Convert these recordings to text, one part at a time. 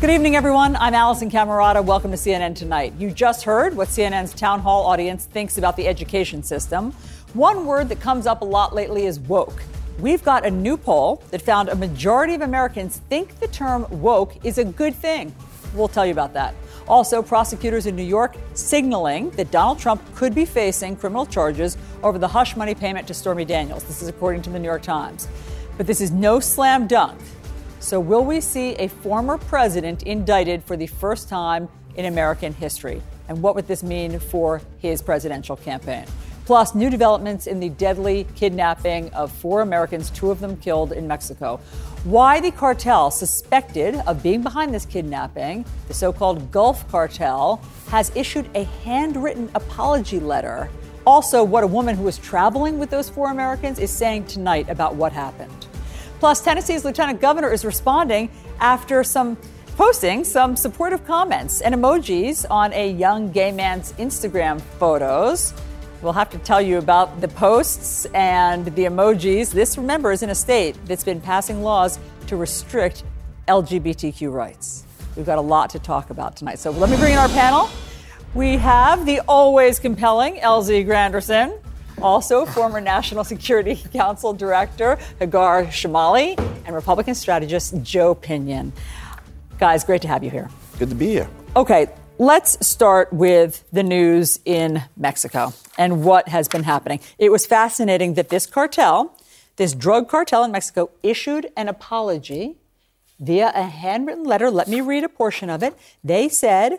Good evening, everyone. I'm Alisyn Camerota. Welcome to CNN Tonight. You just heard what CNN's town hall audience thinks about the education system. One word that comes up a lot lately is woke. We've got a new poll that found a majority of Americans think the term woke is a good thing. We'll tell you about that. Also, prosecutors in New York signaling that Donald Trump could be facing criminal charges over the hush money payment to Stormy Daniels. This is according to the New York Times. But this is no slam dunk. So, will we see a former president indicted for the first time in American history? And what would this mean for his presidential campaign? Plus, new developments in the deadly kidnapping of four Americans, two of them killed in Mexico. Why the cartel suspected of being behind this kidnapping, the so called Gulf Cartel, has issued a handwritten apology letter. Also, what a woman who was traveling with those four Americans is saying tonight about what happened. Plus, Tennessee's lieutenant governor is responding after some posting some supportive comments and emojis on a young gay man's Instagram photos. We'll have to tell you about the posts and the emojis. This, remember, is in a state that's been passing laws to restrict LGBTQ rights. We've got a lot to talk about tonight. So let me bring in our panel. We have the always compelling LZ Granderson also former National Security Council Director Hagar Chemali, and Republican strategist Joe Pinion. Guys, great to have you here. Good to be here. Okay, let's start with the news in Mexico and what has been happening. It was fascinating that this cartel, this drug cartel in Mexico, issued an apology via a handwritten letter. Let me read a portion of it. They said,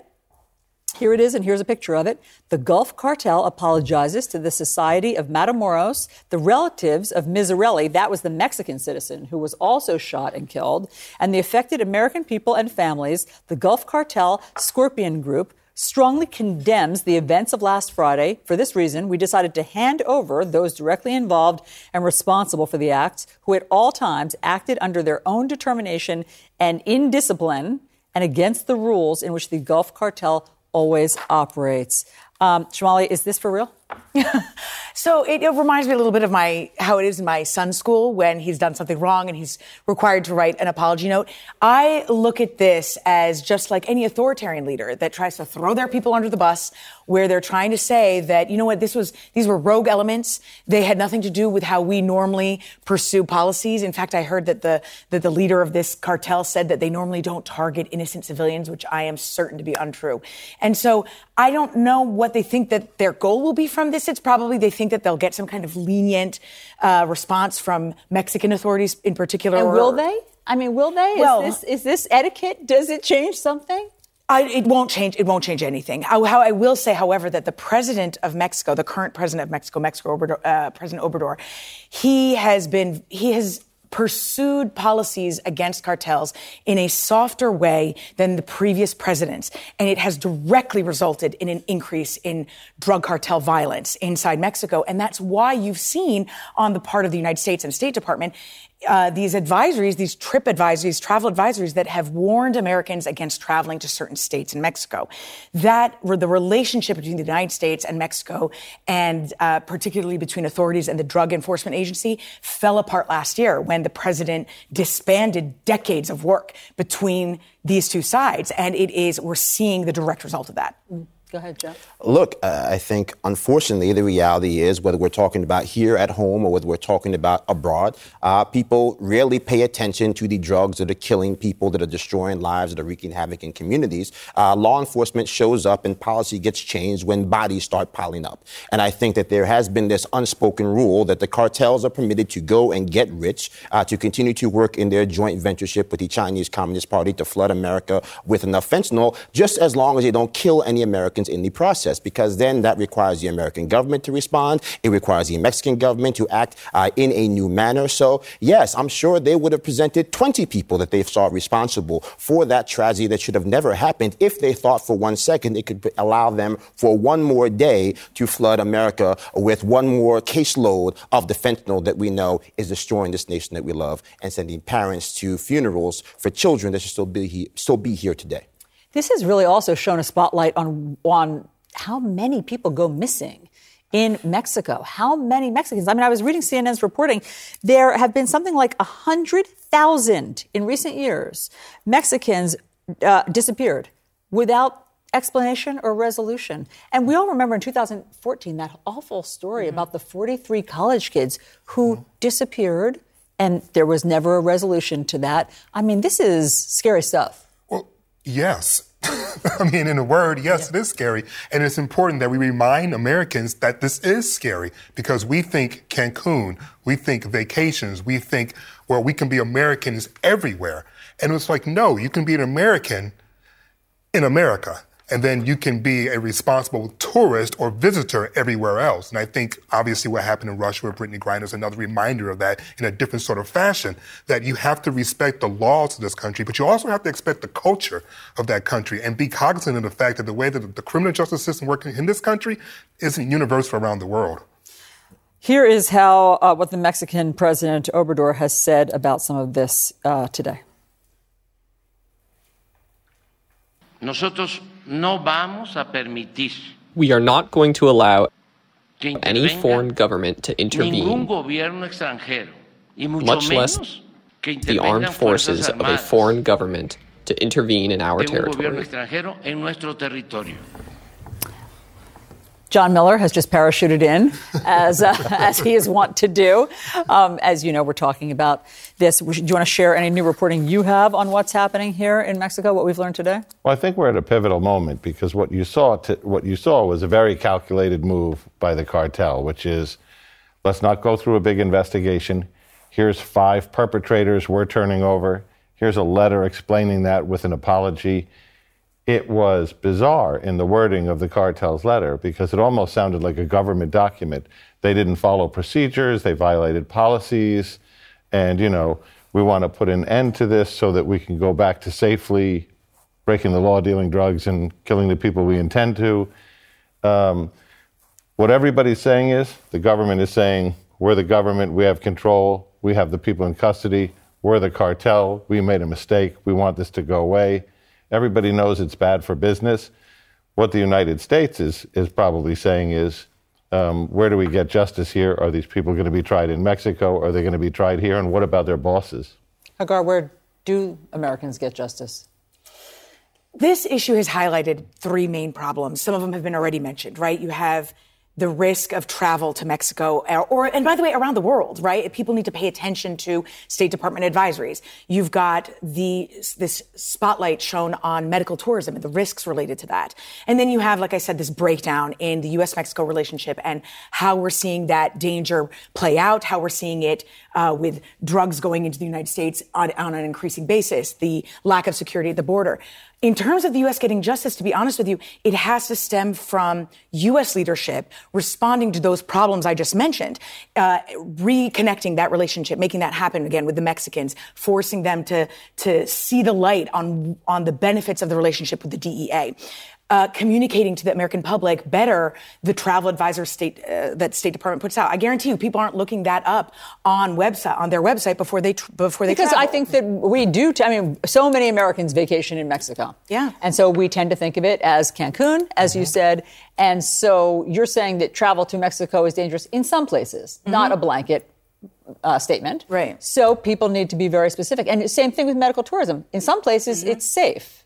here it is, and here's a picture of it. The Gulf Cartel apologizes to the Society of Matamoros, the relatives of Mizarelli, that was the Mexican citizen who was also shot and killed, and the affected American people and families. The Gulf Cartel Scorpion Group strongly condemns the events of last Friday. For this reason, we decided to hand over those directly involved and responsible for the acts, who at all times acted under their own determination and in discipline and against the rules in which the Gulf Cartel always operates. Um, Chemali, is this for real? so it, it, reminds me a little bit of my how it is in my son's school when he's done something wrong and he's required to write an apology note. I look at this as just like any authoritarian leader that tries to throw their people under the bus where they're trying to say that, you know what, this was, these were rogue elements. They had nothing to do with how we normally pursue policies. In fact, I heard that the, that the leader of this cartel said that they normally don't target innocent civilians, which I am certain to be untrue. And so I don't know what they think that their goal will be from this. It's probably they think that they'll get some kind of lenient uh, response from Mexican authorities in particular. And will they? I mean, will they? Well, is this, is this etiquette? Does it change something? I, it won't change. It won't change anything. How, how, I will say, however, that the president of Mexico, the current president of Mexico, Mexico Obrador, uh, President Obrador, he has been he has pursued policies against cartels in a softer way than the previous presidents. And it has directly resulted in an increase in drug cartel violence inside Mexico. And that's why you've seen on the part of the United States and State Department uh, these advisories, these trip advisories, travel advisories that have warned Americans against traveling to certain states in Mexico. That the relationship between the United States and Mexico, and uh, particularly between authorities and the Drug Enforcement Agency, fell apart last year when the president disbanded decades of work between these two sides, and it is we're seeing the direct result of that. Go ahead, Jeff. Look, uh, I think unfortunately the reality is whether we're talking about here at home or whether we're talking about abroad, uh, people rarely pay attention to the drugs that are killing people, that are destroying lives, that are wreaking havoc in communities. Uh, law enforcement shows up and policy gets changed when bodies start piling up. And I think that there has been this unspoken rule that the cartels are permitted to go and get rich, uh, to continue to work in their joint ventureship with the Chinese Communist Party to flood America with enough fentanyl, just as long as they don't kill any Americans In the process, because then that requires the American government to respond. It requires the Mexican government to act uh, in a new manner. So, yes, I'm sure they would have presented 20 people that they saw responsible for that tragedy that should have never happened if they thought for one second it could allow them for one more day to flood America with one more caseload of the fentanyl that we know is destroying this nation that we love and sending parents to funerals for children that should still be, still be here today. This has really also shown a spotlight on, on how many people go missing in Mexico. How many Mexicans? I mean, I was reading CNN's reporting. There have been something like 100,000 in recent years Mexicans uh, disappeared without explanation or resolution. And we all remember in 2014 that awful story mm-hmm. about the 43 college kids who mm-hmm. disappeared and there was never a resolution to that. I mean, this is scary stuff. Yes. I mean, in a word, yes, yeah. it is scary. And it's important that we remind Americans that this is scary because we think Cancun, we think vacations, we think, well, we can be Americans everywhere. And it's like, no, you can be an American in America and then you can be a responsible tourist or visitor everywhere else. And I think obviously what happened in Russia with Brittney Griner is another reminder of that in a different sort of fashion, that you have to respect the laws of this country, but you also have to expect the culture of that country and be cognizant of the fact that the way that the criminal justice system works in this country isn't universal around the world. Here is how uh, what the Mexican President Obrador has said about some of this uh, today. Nosotros no vamos a permitir. We are not going to allow any foreign government to intervene, much less the armed forces of a foreign government to intervene in our territory. John Miller has just parachuted in, as uh, as he is wont to do. Um, as you know, we're talking about this. Do you want to share any new reporting you have on what's happening here in Mexico? What we've learned today? Well, I think we're at a pivotal moment because what you saw t- what you saw was a very calculated move by the cartel, which is let's not go through a big investigation. Here's five perpetrators we're turning over. Here's a letter explaining that with an apology it was bizarre in the wording of the cartel's letter because it almost sounded like a government document. They didn't follow procedures, they violated policies, and, you know, we want to put an end to this so that we can go back to safely breaking the law, dealing drugs, and killing the people we intend to. Um, what everybody's saying is the government is saying, we're the government, we have control, we have the people in custody, we're the cartel, we made a mistake, we want this to go away. Everybody knows it's bad for business. What the United States is, is probably saying is, um, where do we get justice here? Are these people going to be tried in Mexico? Are they going to be tried here? And what about their bosses? Hagar, where do Americans get justice? This issue has highlighted three main problems. Some of them have been already mentioned, right? You have the risk of travel to Mexico or, or, and by the way, around the world, right? People need to pay attention to State Department advisories. You've got the, this spotlight shown on medical tourism and the risks related to that. And then you have, like I said, this breakdown in the U.S.-Mexico relationship and how we're seeing that danger play out, how we're seeing it uh, with drugs going into the United States on, on an increasing basis, the lack of security at the border. In terms of the U.S. getting justice, to be honest with you, it has to stem from U.S. leadership responding to those problems I just mentioned, uh, reconnecting that relationship, making that happen again with the Mexicans, forcing them to to see the light on on the benefits of the relationship with the DEA uh, communicating to the American public better the travel advisor state uh, that State Department puts out. I guarantee you, people aren't looking that up on website on their website before they tr- before they because travel. I think that we do. T- I mean, so many Americans vacation in Mexico. Yeah, and so we tend to think of it as Cancun, as mm-hmm. you said. And so you're saying that travel to Mexico is dangerous in some places, mm-hmm. not a blanket uh, statement. Right. So people need to be very specific. And same thing with medical tourism. In some places, mm-hmm. it's safe.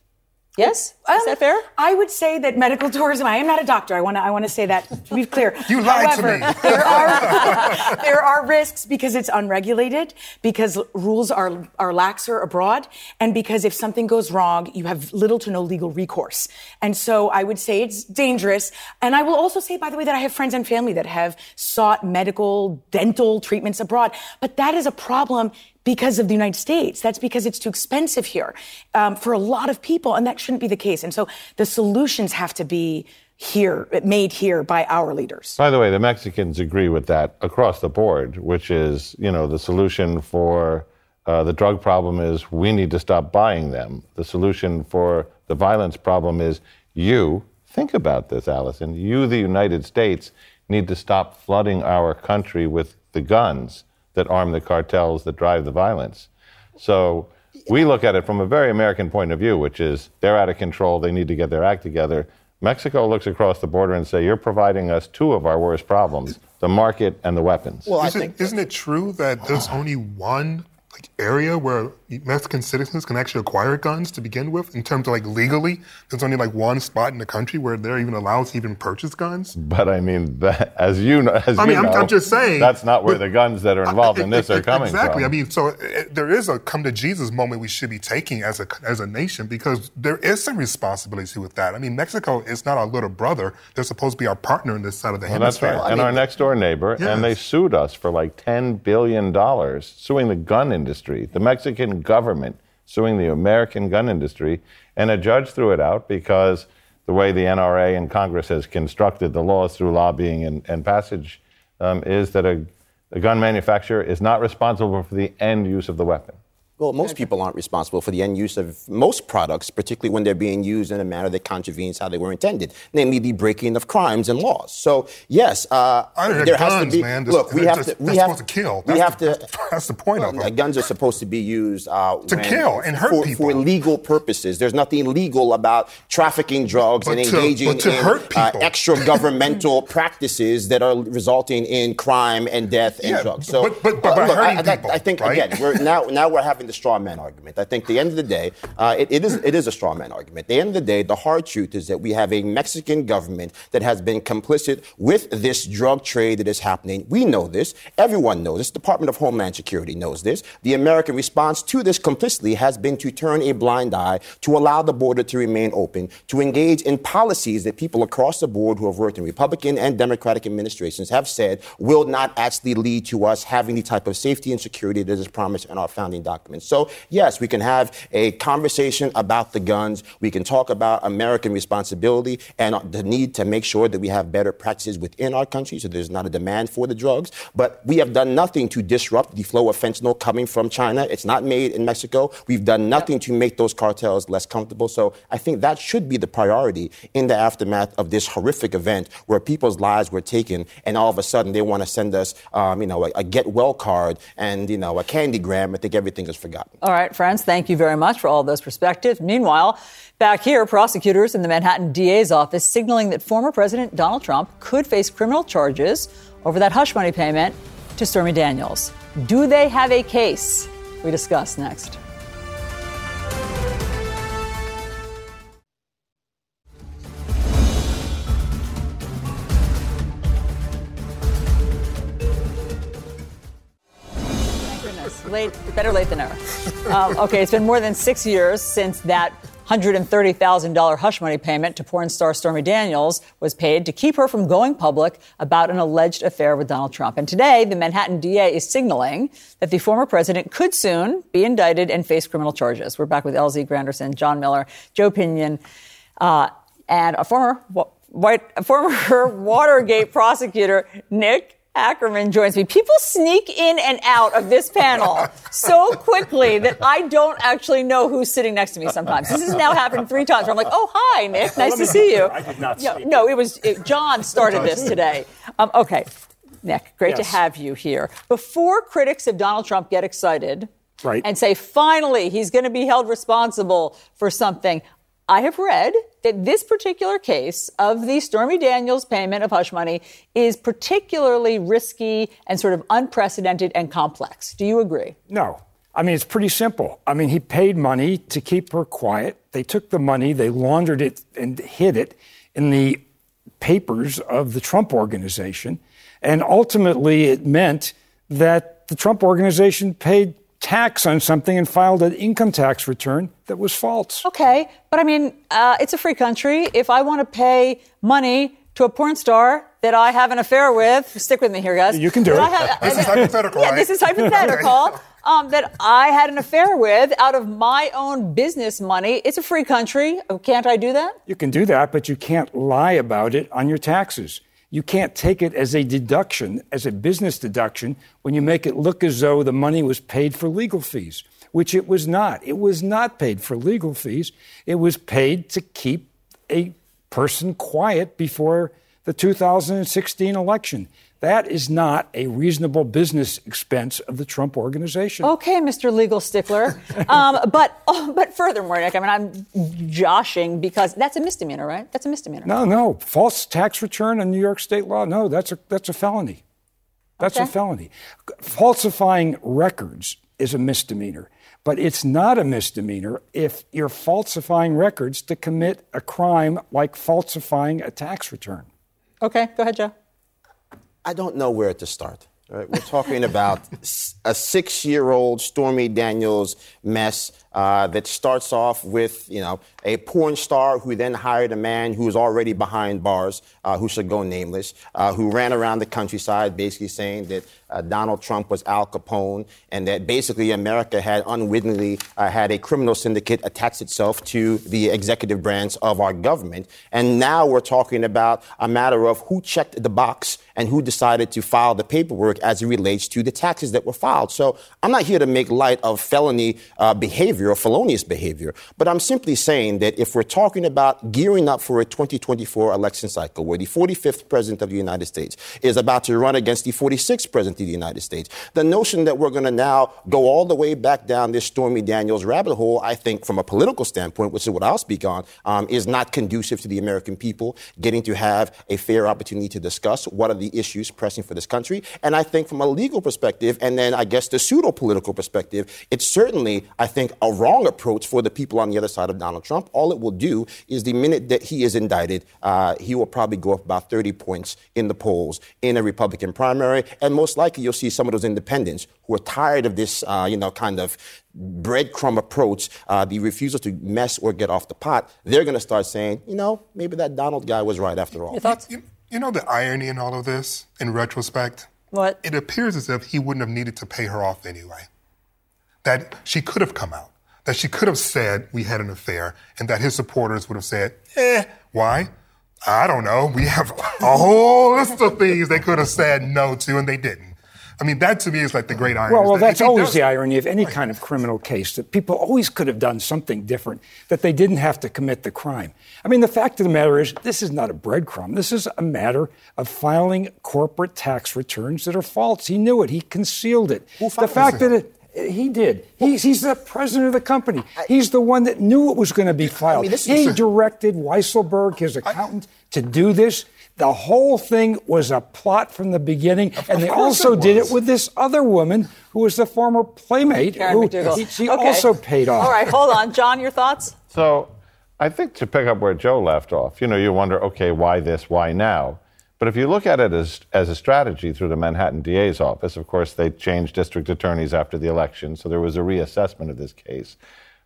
Yes, um, is that fair? I would say that medical tourism. I am not a doctor. I want to. I want to say that to be clear. you lied However, to me. there are there are risks because it's unregulated, because rules are are laxer abroad, and because if something goes wrong, you have little to no legal recourse. And so I would say it's dangerous. And I will also say, by the way, that I have friends and family that have sought medical, dental treatments abroad, but that is a problem because of the United States. That's because it's too expensive here um, for a lot of people, and that shouldn't be the case. And so the solutions have to be here, made here by our leaders. By the way, the Mexicans agree with that across the board, which is, you know, the solution for uh, the drug problem is we need to stop buying them. The solution for the violence problem is you, think about this, Alisyn, you, the United States, need to stop flooding our country with the guns that arm the cartels that drive the violence. So we look at it from a very American point of view, which is they're out of control, they need to get their act together. Mexico looks across the border and say, "You're providing us two of our worst problems: the market and the weapons." Well, isn't, think, isn't it true that there's only one like area where Mexican citizens can actually acquire guns to begin with in terms of like legally there's only like one spot in the country where they're even allowed to even purchase guns but i mean that, as you know as i mean I'm, know, I'm, just saying that's not where the guns that are involved in this are coming from. exactly from. i mean so it, there is a come to jesus moment we should be taking as a as a nation because there is some responsibility with that i mean mexico is not our little brother they're supposed to be our partner in this side of the well, hemisphere that's right and mean, our next door neighbor yes. and they sued us for like 10 billion dollars suing the gun industry the mexican government suing the American gun industry, and a judge threw it out because the way the NRA and Congress has constructed the laws through lobbying and, and passage um, is that a, a gun manufacturer is not responsible for the end use of the weapon. Well, most people aren't responsible for the end use of most products, particularly when they're being used in a manner that contravenes how they were intended, namely the breaking of crimes and laws. So, yes, uh, there guns, has to be. Man. Look, we have to. We have to kill. That's we have the, to. That's the point well, of it. Guns are supposed to be used uh, to when, kill and hurt for, people for legal purposes. There's nothing legal about trafficking drugs but and to, engaging in uh, extra governmental practices that are resulting in crime and death and yeah, drugs. So, but, but, but uh, look, I, people, I, think right? again, we're now now we're having the straw man argument. I think the end of the day, uh, it, it, is, it is a straw man argument. the end of the day, the hard truth is that we have a Mexican government that has been complicit with this drug trade that is happening. We know this. Everyone knows this. Department of Homeland Security knows this. The American response to this complicity has been to turn a blind eye, to allow the border to remain open, to engage in policies that people across the board who have worked in Republican and Democratic administrations have said will not actually lead to us having the type of safety and security that is promised in our founding documents. So, yes, we can have a conversation about the guns. We can talk about American responsibility and the need to make sure that we have better practices within our country so there's not a demand for the drugs. But we have done nothing to disrupt the flow of fentanyl coming from China. It's not made in Mexico. We've done nothing to make those cartels less comfortable. So I think that should be the priority in the aftermath of this horrific event where people's lives were taken and all of a sudden they want to send us, um, you know, a, a get well card and, you know, a candy gram think everything is forgotten. All right, friends. Thank you very much for all those perspectives. Meanwhile, back here, prosecutors in the Manhattan DA's office signaling that former President Donald Trump could face criminal charges over that hush money payment to Stormy Daniels. Do they have a case? We discuss next. Late, better late than never. Um, okay, it's been more than six years since that $130,000 hush money payment to porn star Stormy Daniels was paid to keep her from going public about an alleged affair with Donald Trump. And today, the Manhattan DA is signaling that the former president could soon be indicted and face criminal charges. We're back with LZ Granderson, John Miller, Joe Pinion, uh, and a former white, a former Watergate prosecutor, Nick Ackerman joins me. People sneak in and out of this panel so quickly that I don't actually know who's sitting next to me sometimes. This has now happened three times where I'm like, oh, hi, Nick. Nice to see you. I did not no, no, it was it, John started this today. Um, okay, Nick, great yes. to have you here. Before critics of Donald Trump get excited right. and say, finally, he's going to be held responsible for something, I have read that this particular case of the Stormy Daniels payment of hush money is particularly risky and sort of unprecedented and complex. Do you agree? No. I mean, it's pretty simple. I mean, he paid money to keep her quiet. They took the money, they laundered it and hid it in the papers of the Trump organization. And ultimately, it meant that the Trump organization paid tax on something and filed an income tax return that was false. Okay, but I mean, uh, it's a free country. If I want to pay money to a porn star that I have an affair with, stick with me here, guys. You can do it. Have, this is hypothetical. Yeah, right? this is hypothetical. Um, that I had an affair with out of my own business money. It's a free country. Can't I do that? You can do that, but you can't lie about it on your taxes. You can't take it as a deduction, as a business deduction, when you make it look as though the money was paid for legal fees, which it was not. It was not paid for legal fees. It was paid to keep a person quiet before the 2016 election. That is not a reasonable business expense of the Trump organization. Okay, Mr. Legal Stickler. um, but oh, but furthermore, Nick, I mean, I'm joshing because that's a misdemeanor, right? That's a misdemeanor. No, no, false tax return in New York State law. No, that's a that's a felony. That's Okay. a felony. Falsifying records is a misdemeanor, but it's not a misdemeanor if you're falsifying records to commit a crime like falsifying a tax return. Okay, go ahead, Joe. I don't know where to start. We're talking about a six-year-old Stormy Daniels mess uh, that starts off with, you know, a porn star who then hired a man who was already behind bars, uh, who should go nameless, uh, who ran around the countryside basically saying that uh, Donald Trump was Al Capone and that basically America had unwittingly uh, had a criminal syndicate attach itself to the executive branch of our government. And now we're talking about a matter of who checked the box and who decided to file the paperwork as it relates to the taxes that were filed. So I'm not here to make light of felony uh, behavior or felonious behavior, but I'm simply saying that if we're talking about gearing up for a 2024 election cycle where the 45th president of the United States is about to run against the 46th president of the United States, the notion that we're going to now go all the way back down this Stormy Daniels rabbit hole, I think from a political standpoint, which is what I'll speak on, um, is not conducive to the American people getting to have a fair opportunity to discuss what are the issues pressing for this country. And I think from a legal perspective, and then I guess the pseudo political perspective, it's certainly, I think, a wrong approach for the people on the other side of Donald Trump. All it will do is the minute that he is indicted, uh, he will probably go up about 30 points in the polls in a Republican primary. And most likely you'll see some of those independents who are tired of this, uh, you know, kind of breadcrumb approach, uh, the refusal to mess or get off the pot. They're going to start saying, you know, maybe that Donald guy was right after all. Your thoughts? You, you know the irony in all of this, in retrospect? What? It appears as if he wouldn't have needed to pay her off anyway. That she could have come out, that she could have said we had an affair, and that his supporters would have said, eh, why? I don't know. We have a whole list of things they could have said no to, and they didn't. I mean, that to me is like the great irony. Well, well, that that's always does- the irony of any kind of criminal case that people always could have done something different, that they didn't have to commit the crime. I mean, the fact of the matter is, this is not a breadcrumb. This is a matter of filing corporate tax returns that are false. He knew it. He concealed it. the fact it? that it. He did. He's, he's the president of the company. He's the one that knew it was going to be filed. this he is- directed Weisselberg, his accountant, to do this. The whole thing was a plot from the beginning, and they course also it did it with this other woman who was the former playmate Karen who McDougal. he- she Okay. also paid off. All right, hold on. John, your thoughts? So I think to pick up where Joe left off, you know, you wonder, okay, why this, why now? But if you look at it as, as a strategy through the Manhattan DA's office, of course, they changed district attorneys after the election, so there was a reassessment of this case.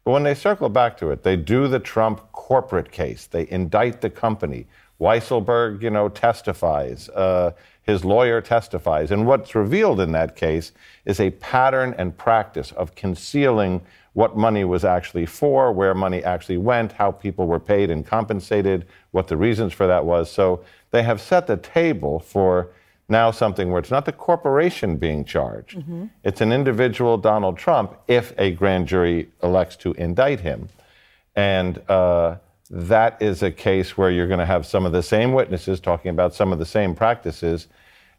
But when they circle back to it, they do the Trump corporate case. They indict the company. Weisselberg, you know, testifies. Uh, his lawyer testifies. And what's revealed in that case is a pattern and practice of concealing what money was actually for, where money actually went, how people were paid and compensated, what the reasons for that was. So they have set the table for now something where it's not the corporation being charged, it's an individual Donald Trump if a grand jury elects to indict him. And uh, that is a case where you're going to have some of the same witnesses talking about some of the same practices.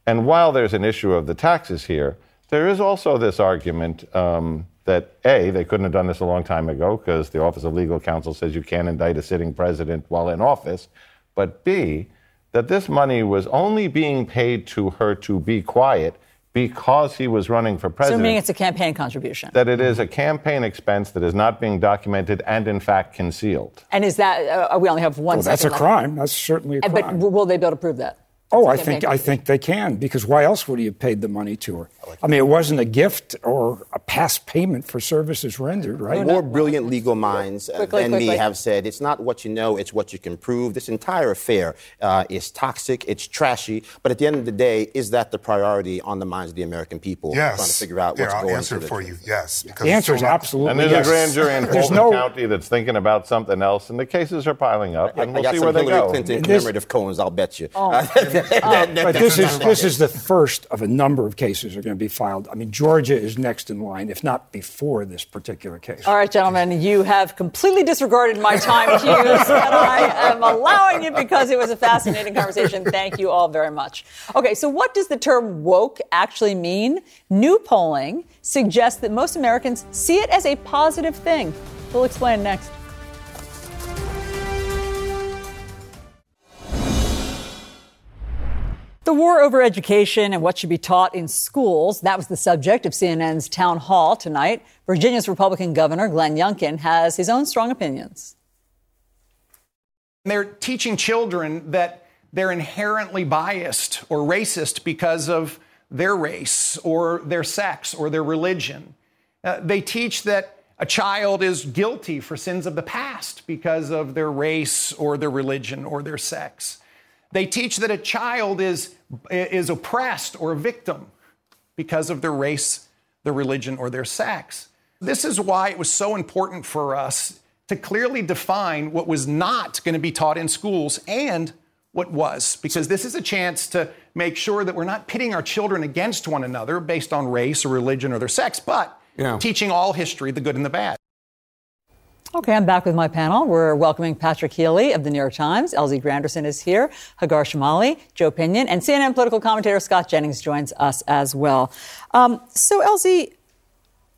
And while there's an issue of the taxes here, there is also this argument um, that A, they couldn't have done this a long time ago because the Office of Legal Counsel says you can't indict a sitting president while in office. But B, that this money was only being paid to her to be quiet because he was running for president. Assuming it's a campaign contribution. That it is a campaign expense that is not being documented and, in fact, concealed. And is that, uh, we only have one well, That's a left. crime. That's certainly a crime. But will they be able to prove that? Oh, I think I think they can because why else would he have paid the money to her? I mean, it wasn't a gift or a past payment for services rendered, right? More brilliant legal minds uh, Quickly, than quickly. me have said it's not what you know, it's what you can prove. This entire affair uh, is toxic, it's trashy, but at the end of the day, is that the priority on the minds of the American people? Yes. Trying to figure out what's Here, I'll going answer for you. Yes. Because The answer it's is so- absolutely And there's yes. a grand jury in There's Fulton no- County that's thinking about something else, and the cases are piling up, I, and we'll got see some where they Hillary go. Clinton This- commemorative cones, I'll bet you. Oh. But this is this is the first of a number of cases that are going to be filed. I mean, Georgia is next in line, if not before this particular case. All right, gentlemen, you have completely disregarded my time cues, and I am allowing it because it was a fascinating conversation. Thank you all very much. Okay, so what does the term woke actually mean? New polling suggests that most Americans see it as a positive thing. We'll explain next. The war over education and what should be taught in schools, that was the subject of CNN's town hall tonight. Virginia's Republican Governor Glenn Youngkin has his own strong opinions. They're teaching children that they're inherently biased or racist because of their race or their sex or their religion. Uh, they teach that a child is guilty for sins of the past because of their race or their religion or their sex. They teach that a child is, is oppressed or a victim because of their race, their religion, or their sex. This is why it was so important for us to clearly define what was not going to be taught in schools and what was, because this is a chance to make sure that we're not pitting our children against one another based on race or religion or their sex, but Yeah. teaching all history, the good and the bad. Okay, I'm back with my panel. We're welcoming Patrick Healy of the New York Times. LZ Granderson is here, Hagar Chemali, Joe Pinion, and CNN political commentator Scott Jennings joins us as well. Um, so, LZ,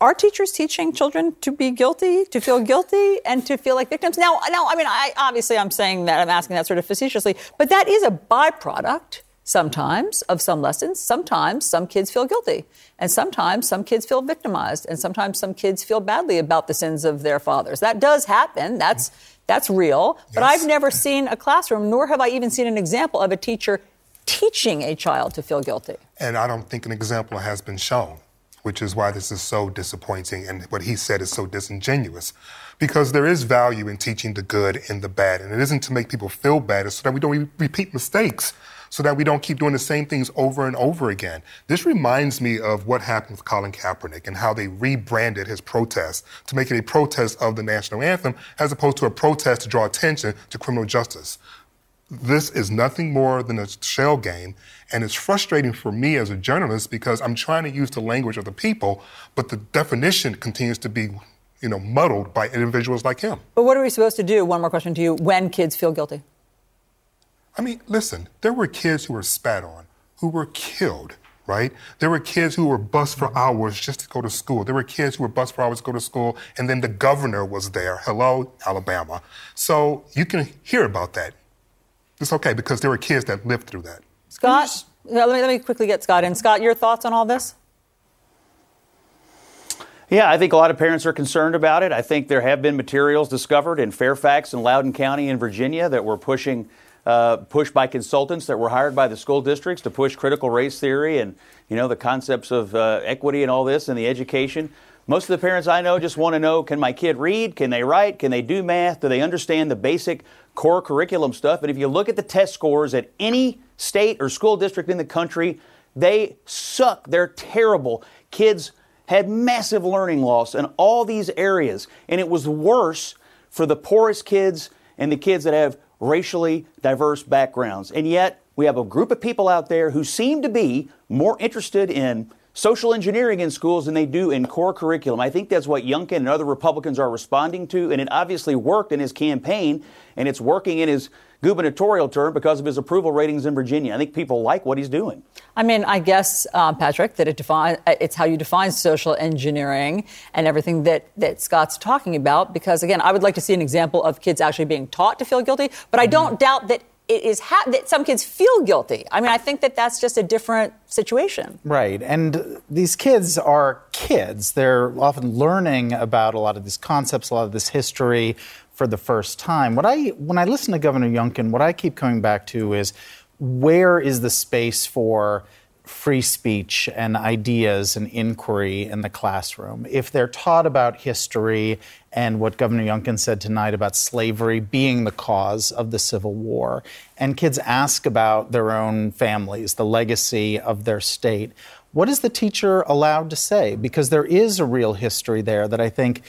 are teachers teaching children to be guilty, to feel guilty, and to feel like victims? Now, now, I mean, I obviously I'm saying that I'm asking that sort of facetiously, but that is a byproduct sometimes of some lessons. Sometimes some kids feel guilty, and sometimes some kids feel victimized, and sometimes some kids feel badly about the sins of their fathers. That does happen. That's that's real. But I've never seen a classroom, nor have I even seen an example of a teacher teaching a child to feel guilty. And I don't think an example has been shown, which is why this is so disappointing and what he said is so disingenuous. Because there is value in teaching the good and the bad. And it isn't to make people feel bad, it's so that we don't re- repeat mistakes, so that we don't keep doing the same things over and over again. This reminds me of what happened with Colin Kaepernick and how they rebranded his protest to make it a protest of the national anthem as opposed to a protest to draw attention to criminal justice this is nothing more than a shell game. And it's frustrating for me as a journalist because I'm trying to use the language of the people, but the definition continues to be, you know, muddled by individuals like him. But what are we supposed to do? One more question to you: When kids feel guilty? I mean, listen, there were kids who were spat on, who were killed, right? There were kids who were bused for hours just to go to school. There were kids who were bused for hours to go to school, and then the governor was there. Hello, Alabama. So you can hear about that. It's okay because there were kids that lived through that. Scott, let me let me quickly get Scott in. Scott, your thoughts on all this? Yeah, I think a lot of parents are concerned about it. I think there have been materials discovered in Fairfax and Loudoun County in Virginia that were pushing, uh, pushed by consultants that were hired by the school districts to push critical race theory and you know the concepts of uh, equity and all this in the education. Most of the parents I know just want to know: Can my kid read? Can they write? Can they do math? Do they understand the basic core curriculum stuff? And if you look at the test scores at any state or school district in the country, they suck. They're terrible. Kids had massive learning loss in all these areas, and it was worse for the poorest kids and the kids that have racially diverse backgrounds. And yet, we have a group of people out there who seem to be more interested in social engineering in schools than they do in core curriculum. I think that's what Youngkin and other Republicans are responding to, and it obviously worked in his campaign, and it's working in his gubernatorial term because of his approval ratings in Virginia. I think people like what he's doing. I mean, I guess, um, Patrick, that it define, it's how you define social engineering and everything that, that Scott's talking about. Because, again, I would like to see an example of kids actually being taught to feel guilty. But I don't doubt that it is ha- that some kids feel guilty. I mean, I think that that's just a different situation. Right. And these kids are kids. They're often learning about a lot of these concepts, a lot of this history for the first time. What I when I listen to Governor Youngkin, what I keep coming back to is where is the space for free speech and ideas and inquiry in the classroom. If they're taught about history and what Governor Youngkin said tonight about slavery being the cause of the Civil War, and kids ask about their own families, the legacy of their state, what is the teacher allowed to say? Because there is a real history there that I think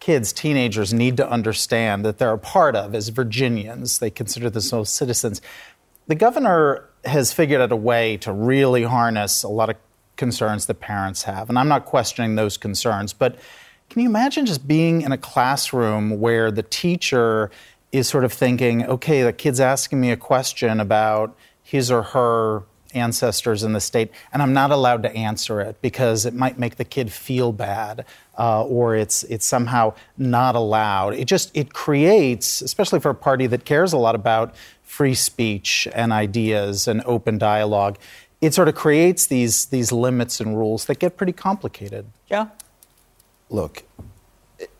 kids, teenagers need to understand that they're a part of as Virginians. They consider themselves citizens. The governor has figured out a way to really harness a lot of concerns that parents have. And I'm not questioning those concerns, but can you imagine just being in a classroom where the teacher is sort of thinking, okay, the kid's asking me a question about his or her ancestors in the state, and I'm not allowed to answer it because it might make the kid feel bad, uh, or it's it's somehow not allowed. It just it creates, especially for a party that cares a lot about free speech and ideas and open dialogue, it sort of creates these these limits and rules that get pretty complicated. Yeah. Look,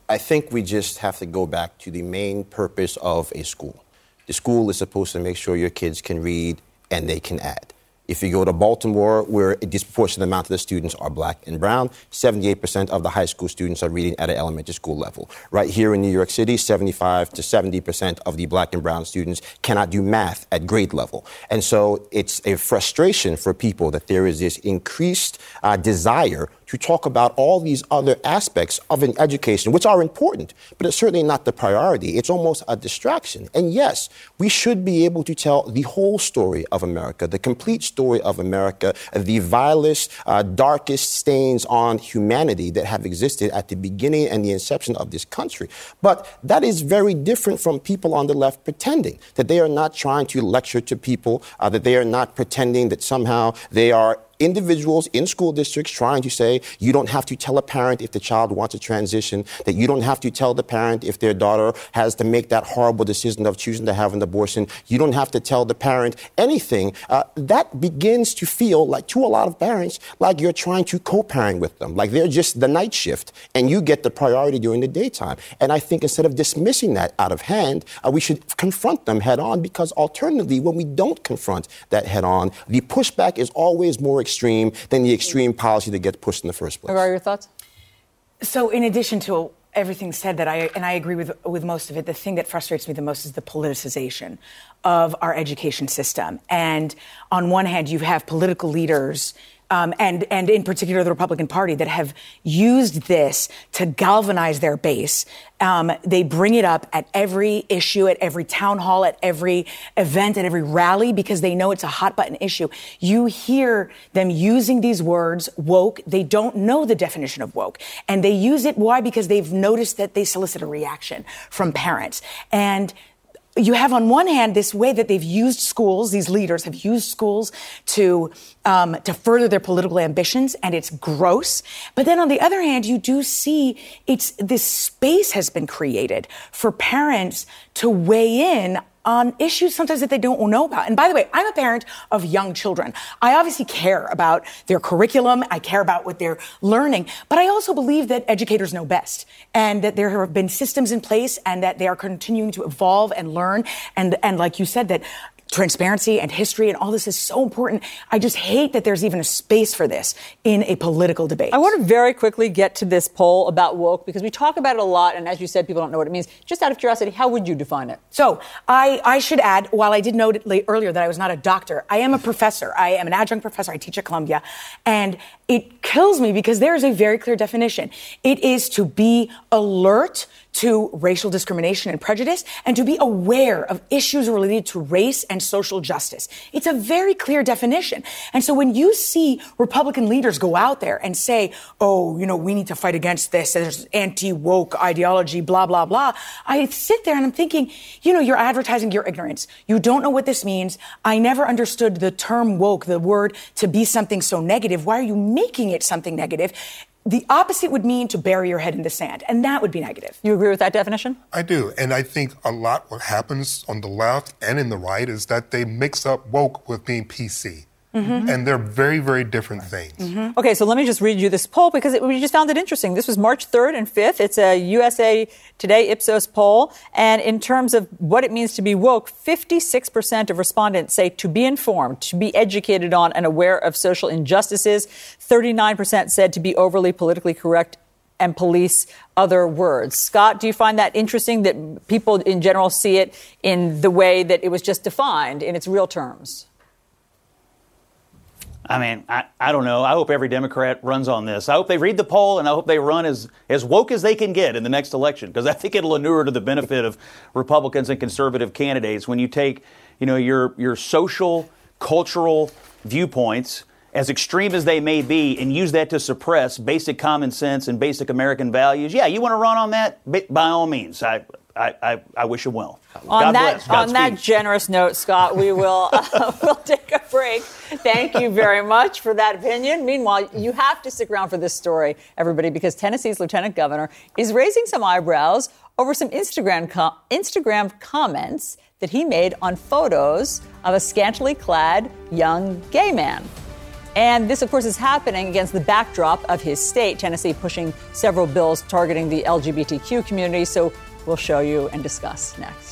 I think we just have to go back to the main purpose of a school. The school is supposed to make sure your kids can read and they can add. If you go to Baltimore, where a disproportionate amount of the students are black and brown, 78% of the high school students are reading at an elementary school level. Right here in New York City, 75 to 70% of the black and brown students cannot do math at grade level. And so it's a frustration for people that there is this increased uh, desire to talk about all these other aspects of an education, which are important, but it's certainly not the priority. It's almost a distraction. And yes, we should be able to tell the whole story of America, the complete story of America, the vilest, uh, darkest stains on humanity that have existed at the beginning and the inception of this country. But that is very different from people on the left pretending that they are not trying to lecture to people, uh, that they are not pretending that somehow they are individuals in school districts trying to say you don't have to tell a parent if the child wants to transition, that you don't have to tell the parent if their daughter has to make that horrible decision of choosing to have an abortion. You don't have to tell the parent anything. Uh, that begins to feel like, to a lot of parents, like you're trying to co parent with them, like they're just the night shift and you get the priority during the daytime. And I think instead of dismissing that out of hand, uh, we should confront them head on because alternatively, when we don't confront that head on, the pushback is always more extreme than the extreme mm. policy that gets pushed in the first place. What are your thoughts? So, in addition to everything said that I and I agree with with most of it. The thing that frustrates me the most is the politicization of our education system. And on one hand, you have political leaders um, and and in particular the Republican Party that have used this to galvanize their base. Um, they bring it up at every issue, at every town hall, at every event, at every rally because they know it's a hot button issue. You hear them using these words, woke. They don't know the definition of woke, and they use it. Why? Because they've noticed that they solicit a reaction from parents and you have on one hand this way that they've used schools, these leaders have used schools to um, to further their political ambitions, and it's gross. But then on the other hand, you do see it's this space has been created for parents to weigh in on issues sometimes that they don't know about. And by the way, I'm a parent of young children. I obviously care about their curriculum. I care about what they're learning, but I also believe that educators know best and that there have been systems in place and that they are continuing to evolve and learn. And, and like you said, that transparency and history and all this is so important. I just hate that there's even a space for this in a political debate. I want to very quickly get to this poll about woke because we talk about it a lot, and as you said, people don't know what it means. Just out of curiosity, how would you define it? So I, I should add, while I did note earlier that I was not a doctor, I am a professor. I am an adjunct professor. I teach at Columbia, and it kills me because there is a very clear definition. It is to be alert to racial discrimination and prejudice and to be aware of issues related to race and social justice. It's a very clear definition. And so when you see Republican leaders go out there and say, oh, you know, we need to fight against this, there's anti woke ideology, blah, blah, blah, I sit there and I'm thinking, you know, you're advertising your ignorance. You don't know what this means. I never understood the term woke, the word to be something so negative. Why are you making it something negative? The opposite would mean to bury your head in the sand, and that would be negative. You agree with that definition? I do. And I think a lot what happens on the left and in the right is that they mix up woke with being PC. Mm-hmm. And they're very, very different things. Mm-hmm. Okay, so let me just read you this poll because it, we just found it interesting. This was March 3rd and 5th. It's a USA Today Ipsos poll. And in terms of what it means to be woke, 56% of respondents say to be informed, to be educated on and aware of social injustices. 39% said to be overly politically correct and police other words. Scott, do you find that interesting that people in general see it in the way that it was just defined in its real terms? I mean, I, I don't know. I hope every Democrat runs on this. I hope they read the poll and I hope they run as, as woke as they can get in the next election because I think it'll inure to the benefit of Republicans and conservative candidates when you take, you know, your, your social, cultural viewpoints as extreme as they may be and use that to suppress basic common sense and basic American values. Yeah, you want to run on that? By all means. I, I, I, I wish him well. On God that on that generous note, Scott, we will uh, we'll take a break. Thank you very much for that opinion. Meanwhile, you have to stick around for this story, everybody, because Tennessee's lieutenant governor is raising some eyebrows over some Instagram com- Instagram comments that he made on photos of a scantily clad young gay man. And this, of course, is happening against the backdrop of his state, Tennessee, pushing several bills targeting the LGBTQ community. So we'll show you and discuss next.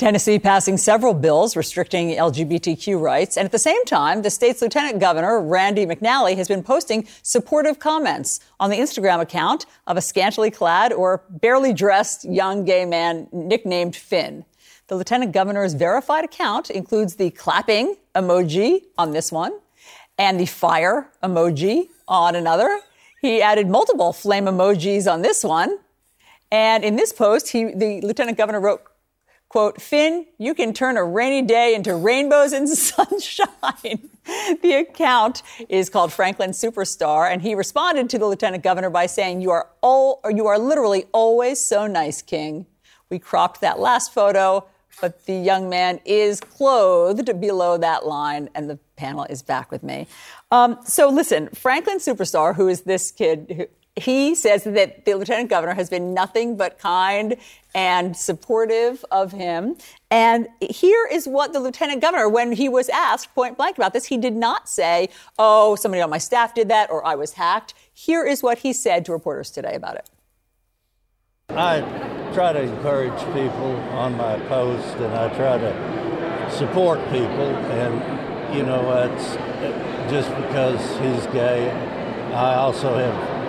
Tennessee passing several bills restricting LGBTQ rights. And at the same time, the state's lieutenant governor, Randy McNally, has been posting supportive comments on the Instagram account of a scantily clad or barely dressed young gay man nicknamed Finn. The lieutenant governor's verified account includes the clapping emoji on this one and the fire emoji on another. He added multiple flame emojis on this one. And in this post, he, the lieutenant governor wrote, quote, Finn, you can turn a rainy day into rainbows and sunshine. the account is called Franklin Superstar, and he responded to the lieutenant governor by saying, you are all, you are literally always so nice, King. We cropped that last photo, but the young man is clothed below that line, and the panel is back with me. Um, so listen, Franklin Superstar, who is this kid he says that the lieutenant governor has been nothing but kind and supportive of him. And here is what the lieutenant governor, when he was asked point blank about this, he did not say, oh, somebody on my staff did that or I was hacked. Here is what he said to reporters today about it. I try to encourage people on my post and I try to support people. And, you know, it's just because he's gay. I also have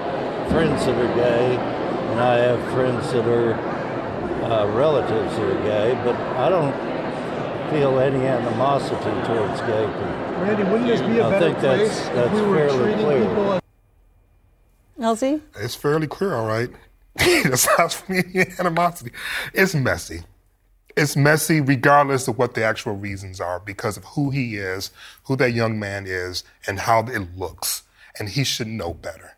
friends that are gay, and I have friends that are uh, relatives who are gay, but I don't feel any animosity towards gay people. Randy, wouldn't this be a I better think that's, place that's if we were fairly treating clear. people as Elsie? It's fairly clear, all right. That's not for me animosity. It's messy. It's messy regardless of what the actual reasons are because of who he is, who that young man is, and how it looks. And he should know better.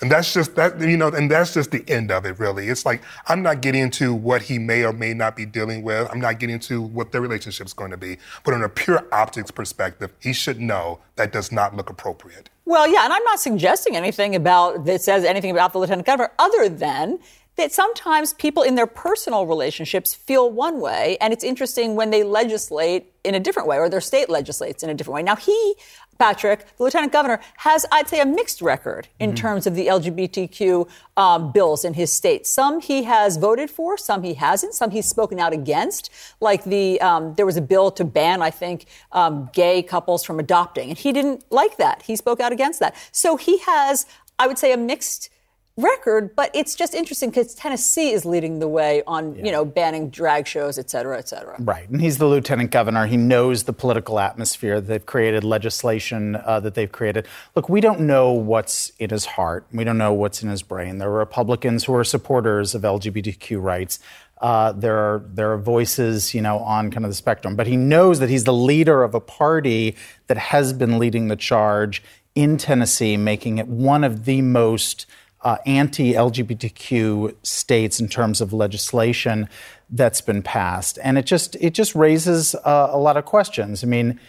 And that's just that, you know, and that's just the end of it, really. It's like, I'm not getting into what he may or may not be dealing with. I'm not getting into what their relationship's going to be. But on a pure optics perspective, he should know that does not look appropriate. Well, yeah, and I'm not suggesting anything about that says anything about the lieutenant governor other than that sometimes people in their personal relationships feel one way, and it's interesting when they legislate in a different way, or their state legislates in a different way. Now, he, Patrick, the lieutenant governor, has, I'd say, a mixed record in terms of the LGBTQ um, bills in his state. Some he has voted for, some he hasn't, some he's spoken out against. Like the, um, there was a bill to ban, I think, um, gay couples from adopting, and he didn't like that. He spoke out against that. So he has, I would say, a mixed record, but it's just interesting because Tennessee is leading the way on, you know, banning drag shows, et cetera, et cetera. Right. And he's the lieutenant governor. He knows the political atmosphere. They've created legislation uh, that they've created. Look, we don't know what's in his heart. We don't know what's in his brain. There are Republicans who are supporters of LGBTQ rights. Uh, there are there are voices, you know, on kind of the spectrum. But he knows that he's the leader of a party that has been leading the charge in Tennessee, making it one of the most uh, anti LGBTQ states in terms of legislation that's been passed. And it just, it just raises uh, a lot of questions. I mean,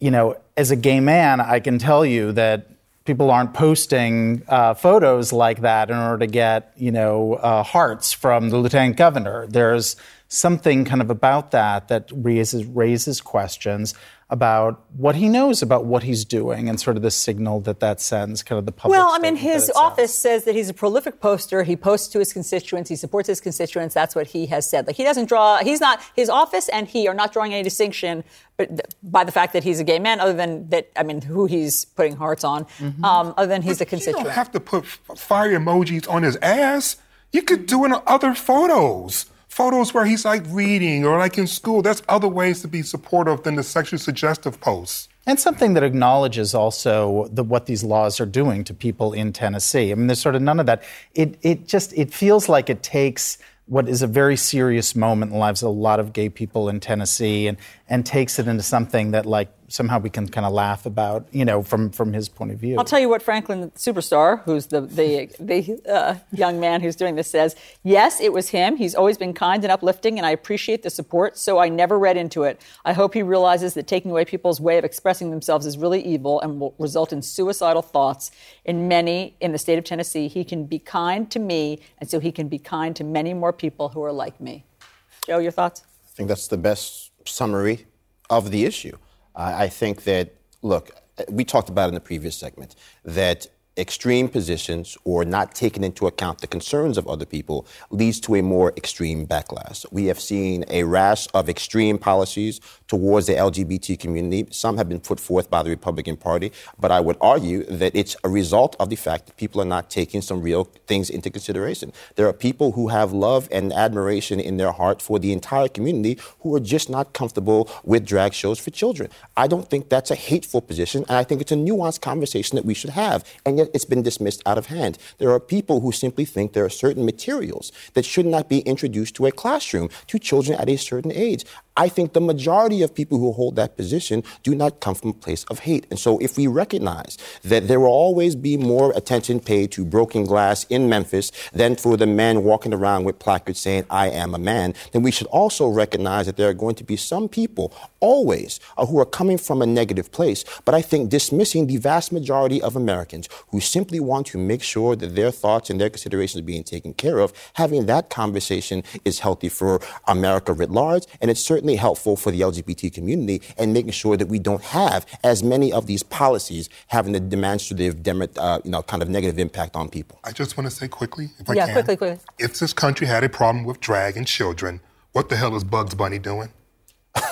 you know, as a gay man, I can tell you that people aren't posting uh, photos like that in order to get, you know, uh, hearts from the lieutenant governor. There's something kind of about that that raises raises questions about what he knows about what he's doing and sort of the signal that that sends, kind of the public. Well, I mean, his office says that he's a prolific poster. He posts to his constituents. He supports his constituents. That's what he has said. Like he doesn't draw. He's not his office and he are not drawing any distinction, but by the fact that he's a gay man, other than that, I mean, who he's putting hearts on, mm-hmm. um, other than he's but a constituent. You don't have to put fire emojis on his ass. You could do it in other photos photos where he's like reading or like in school. That's other ways to be supportive than the sexually suggestive posts. And something that acknowledges also the, what these laws are doing to people in Tennessee. I mean, there's sort of none of that. It, it just it feels like it takes what is a very serious moment in the lives of a lot of gay people in Tennessee and, and takes it into something that like somehow we can kind of laugh about, you know, from, from his point of view. I'll tell you what Franklin Superstar, who's the, the, the uh, young man who's doing this, says. Yes, it was him. He's always been kind and uplifting, and I appreciate the support, so I never read into it. I hope he realizes that taking away people's way of expressing themselves is really evil and will result in suicidal thoughts in many in the state of Tennessee. He can be kind to me, and so he can be kind to many more people who are like me. Joe, your thoughts? I think that's the best summary of the issue. I think that, look, we talked about in the previous segment that extreme positions or not taking into account the concerns of other people leads to a more extreme backlash. We have seen a rash of extreme policies towards the LGBT community. Some have been put forth by the Republican Party, but I would argue that it's a result of the fact that people are not taking some real things into consideration. There are people who have love and admiration in their heart for the entire community who are just not comfortable with drag shows for children. I don't think that's a hateful position, and I think it's a nuanced conversation that we should have. And yet it's been dismissed out of hand. There are people who simply think there are certain materials that should not be introduced to a classroom to children at a certain age. I think the majority of people who hold that position do not come from a place of hate. And so if we recognize that there will always be more attention paid to broken glass in Memphis than for the men walking around with placards saying, I am a man, then we should also recognize that there are going to be some people always who are coming from a negative place. But I think dismissing the vast majority of Americans who simply want to make sure that their thoughts and their considerations are being taken care of, having that conversation is healthy for America writ large. And it's certainly certainly helpful for the LGBT community and making sure that we don't have as many of these policies having a demonstrative, uh, you know, kind of negative impact on people. I just want to say quickly, if I yeah, can. quickly, quickly. If this country had a problem with drag and children, what the hell is Bugs Bunny doing?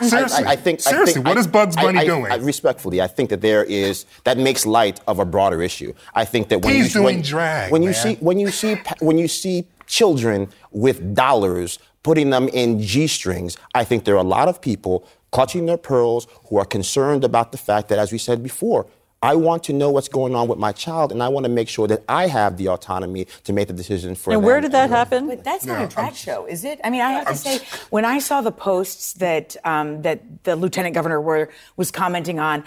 Seriously, I, I, think seriously, I think, what is Bugs Bunny I, doing? respectfully, I think that there is that makes light of a broader issue. I think that when he's you, doing when, drag, when man. you see when you see when you see children with dollars putting them in G strings, I think there are a lot of people clutching their pearls who are concerned about the fact that, as we said before, I want to know what's going on with my child, and I want to make sure that I have the autonomy to make the decision for and them. And where did that happen? But that's not a drag show, is it? I mean, I have to say, when I saw the posts that um, that the lieutenant governor were was commenting on,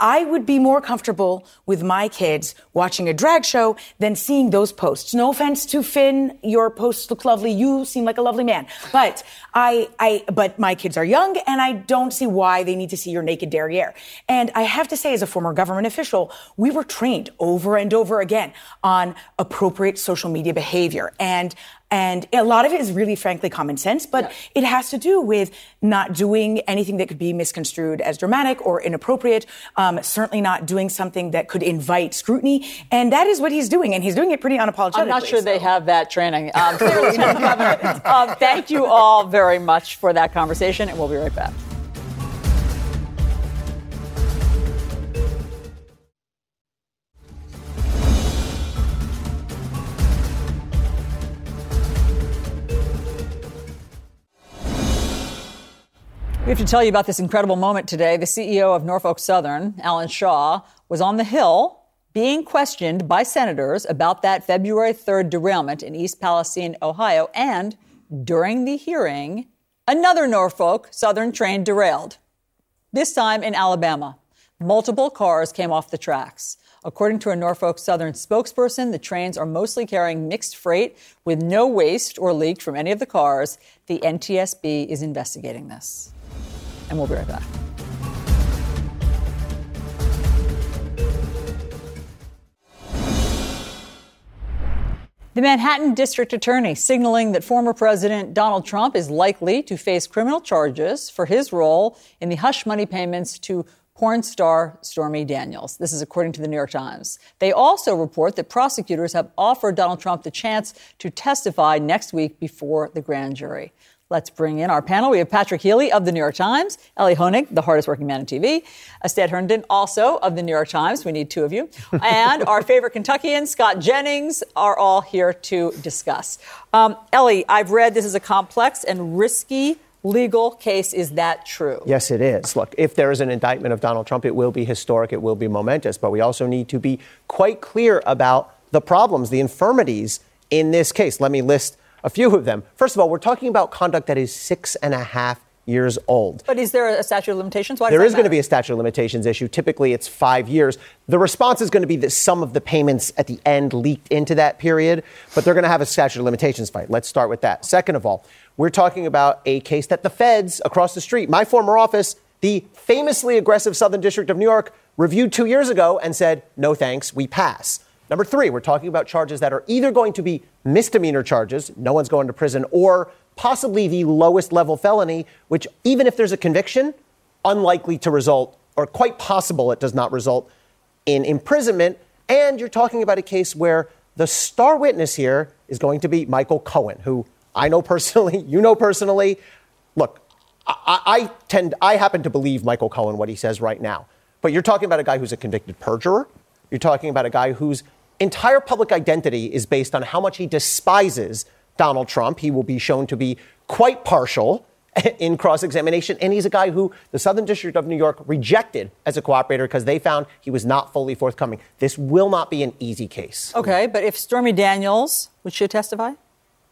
I would be more comfortable with my kids watching a drag show than seeing those posts. No offense to Finn, your posts look lovely. You seem like a lovely man. But I, I, but my kids are young and I don't see why they need to see your naked derriere. And I have to say, as a former government official, we were trained over and over again on appropriate social media behavior. And and a lot of it is really, frankly, common sense, but it has to do with not doing anything that could be misconstrued as dramatic or inappropriate, um, certainly not doing something that could invite scrutiny. And that is what he's doing, and he's doing it pretty unapologetically. I'm not sure so. they have that training. Um, um, thank you all very much for that conversation, and we'll be right back. Have to tell you about this incredible moment today. The CEO of Norfolk Southern, Alan Shaw, was on the Hill being questioned by senators about that February 3rd derailment in East Palestine, Ohio. And during the hearing, another Norfolk Southern train derailed, this time in Alabama. Multiple cars came off the tracks. According to a Norfolk Southern spokesperson, the trains are mostly carrying mixed freight with no waste or leak from any of the cars. The NTSB is investigating this. And we'll be right back. The Manhattan District Attorney signaling that former President Donald Trump is likely to face criminal charges for his role in the hush money payments to porn star Stormy Daniels. This is according to the New York Times. They also report that prosecutors have offered Donald Trump the chance to testify next week before the grand jury. Let's bring in our panel. We have Patrick Healy of the New York Times, Elie Honig, the hardest working man on TV, Astead Herndon, also of the New York Times. We need two of you. And our favorite Kentuckian, Scott Jennings, are all here to discuss. Um, Elie, I've read this is a complex and risky legal case. Is that true? Yes, it is. Look, if there is an indictment of Donald Trump, it will be historic, it will be momentous, but we also need to be quite clear about the problems, the infirmities in this case. Let me list a few of them. First of all, we're talking about conduct that is six and a half years old. But is there a statute of limitations? Why there is going to be a statute of limitations issue. Typically, it's five years. The response is going to be that some of the payments at the end leaked into that period, but they're going to have a statute of limitations fight. Let's start with that. Second of all, we're talking about a case that the feds across the street, my former office, the famously aggressive Southern District of New York, reviewed two years ago and said, no thanks, we pass. Number three, we're talking about charges that are either going to be misdemeanor charges, no one's going to prison, or possibly the lowest level felony, which, even if there's a conviction, unlikely to result, or quite possible it does not result in imprisonment. And you're talking about a case where the star witness here is going to be Michael Cohen, who I know personally, you know personally. Look, I, I tend, I happen to believe Michael Cohen what he says right now. But you're talking about a guy who's a convicted perjurer. You're talking about a guy whose entire public identity is based on how much he despises Donald Trump. He will be shown to be quite partial in cross examination. And he's a guy who the Southern District of New York rejected as a cooperator because they found he was not fully forthcoming. This will not be an easy case. Okay, but if Stormy Daniels, would she testify?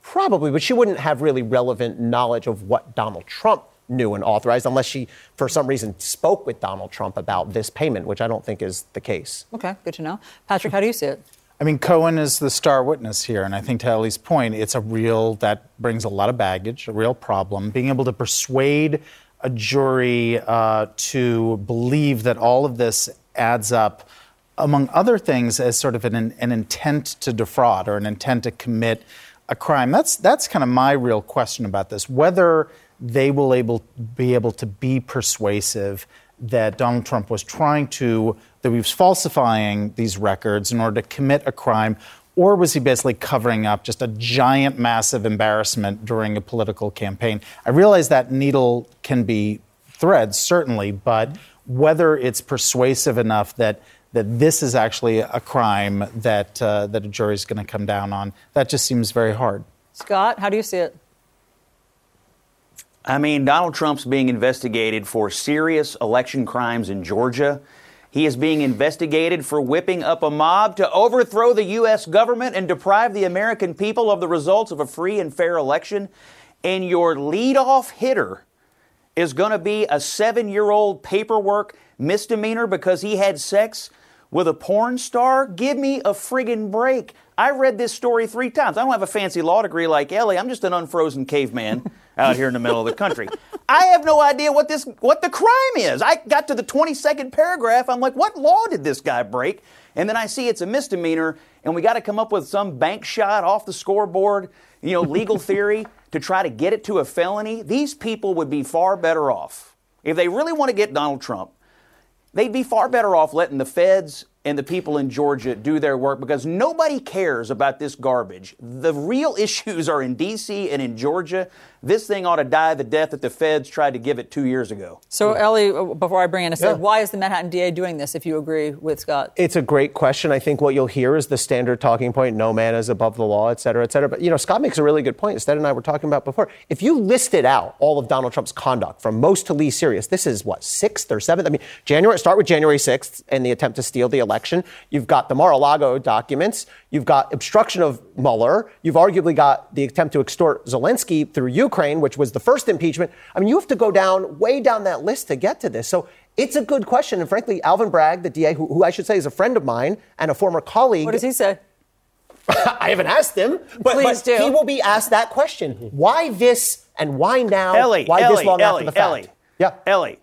Probably, but she wouldn't have really relevant knowledge of what Donald Trump knew and authorized unless she, for some reason, spoke with Donald Trump about this payment, which I don't think is the case. Okay, good to know. Patrick, how do you see it? I mean, Cohen is the star witness here, and I think to Elie's point, it's a real that brings a lot of baggage, a real problem. Being able to persuade a jury uh, to believe that all of this adds up, among other things, as sort of an, an intent to defraud or an intent to commit a crime. That's that's kind of my real question about this. Whether they will able be able to be persuasive that Donald Trump was trying to that he was falsifying these records in order to commit a crime, or was he basically covering up just a giant, massive embarrassment during a political campaign? I realize that needle can be thread, certainly, but whether it's persuasive enough that that this is actually a crime that uh, that a jury is going to come down on, that just seems very hard. Scott, how do you see it? I mean, Donald Trump's being investigated for serious election crimes in Georgia. He is being investigated for whipping up a mob to overthrow the U.S. government and deprive the American people of the results of a free and fair election. And your leadoff hitter is going to be a seven year old paperwork misdemeanor because he had sex with a porn star? Give me a friggin' break. I read this story three times. I don't have a fancy law degree like Elie. I'm just an unfrozen caveman out here in the middle of the country. I have no idea what this what the crime is. I got to the 22nd paragraph. I'm like, what law did this guy break? And then I see it's a misdemeanor, and we got to come up with some bank shot off the scoreboard, you know, legal theory to try to get it to a felony. These people would be far better off if they really want to get Donald Trump. They'd be far better off letting the feds and the people in Georgia do their work because nobody cares about this garbage. The real issues are in D.C. and in Georgia. This thing ought to die the death that the feds tried to give it two years ago. So, Elie, uh, before I bring in a yeah. why is the Manhattan DA doing this, if you agree with Scott? It's a great question. I think what you'll hear is the standard talking point no man is above the law, et cetera, et cetera. But, you know, Scott makes a really good point. Astead and I were talking about before. If you listed out all of Donald Trump's conduct from most to least serious, this is what, sixth or seventh? I mean, January, start with January 6th and the attempt to steal the election. You've got the Mar a Lago documents. You've got obstruction of Mueller. You've arguably got the attempt to extort Zelensky through Ukraine, which was the first impeachment. I mean, you have to go down, way down that list to get to this. So It's a good question. And frankly, Alvin Bragg, the DA, who, who I should say is a friend of mine and a former colleague. What does he say? I haven't asked him, but, Please but do. he will be asked that question. Why this and why now? Elie, why Elie, this long Elie, after the fact? Elie. Yeah. Elie.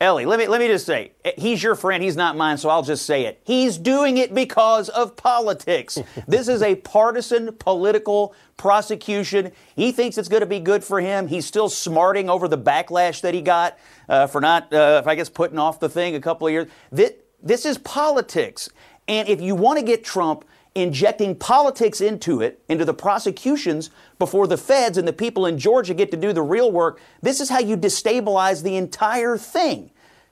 Elie, let me let me just say, eh, he's your friend, he's not mine, so I'll just say it. He's doing it because of politics. this is a partisan political prosecution. He thinks it's going to be good for him. He's still smarting over the backlash that he got uh, for not, uh, I guess, putting off the thing a couple of years. This, this is politics, and if you want to get Trump injecting politics into it, into the prosecutions before the feds and the people in Georgia get to do the real work. This is how you destabilize the entire thing.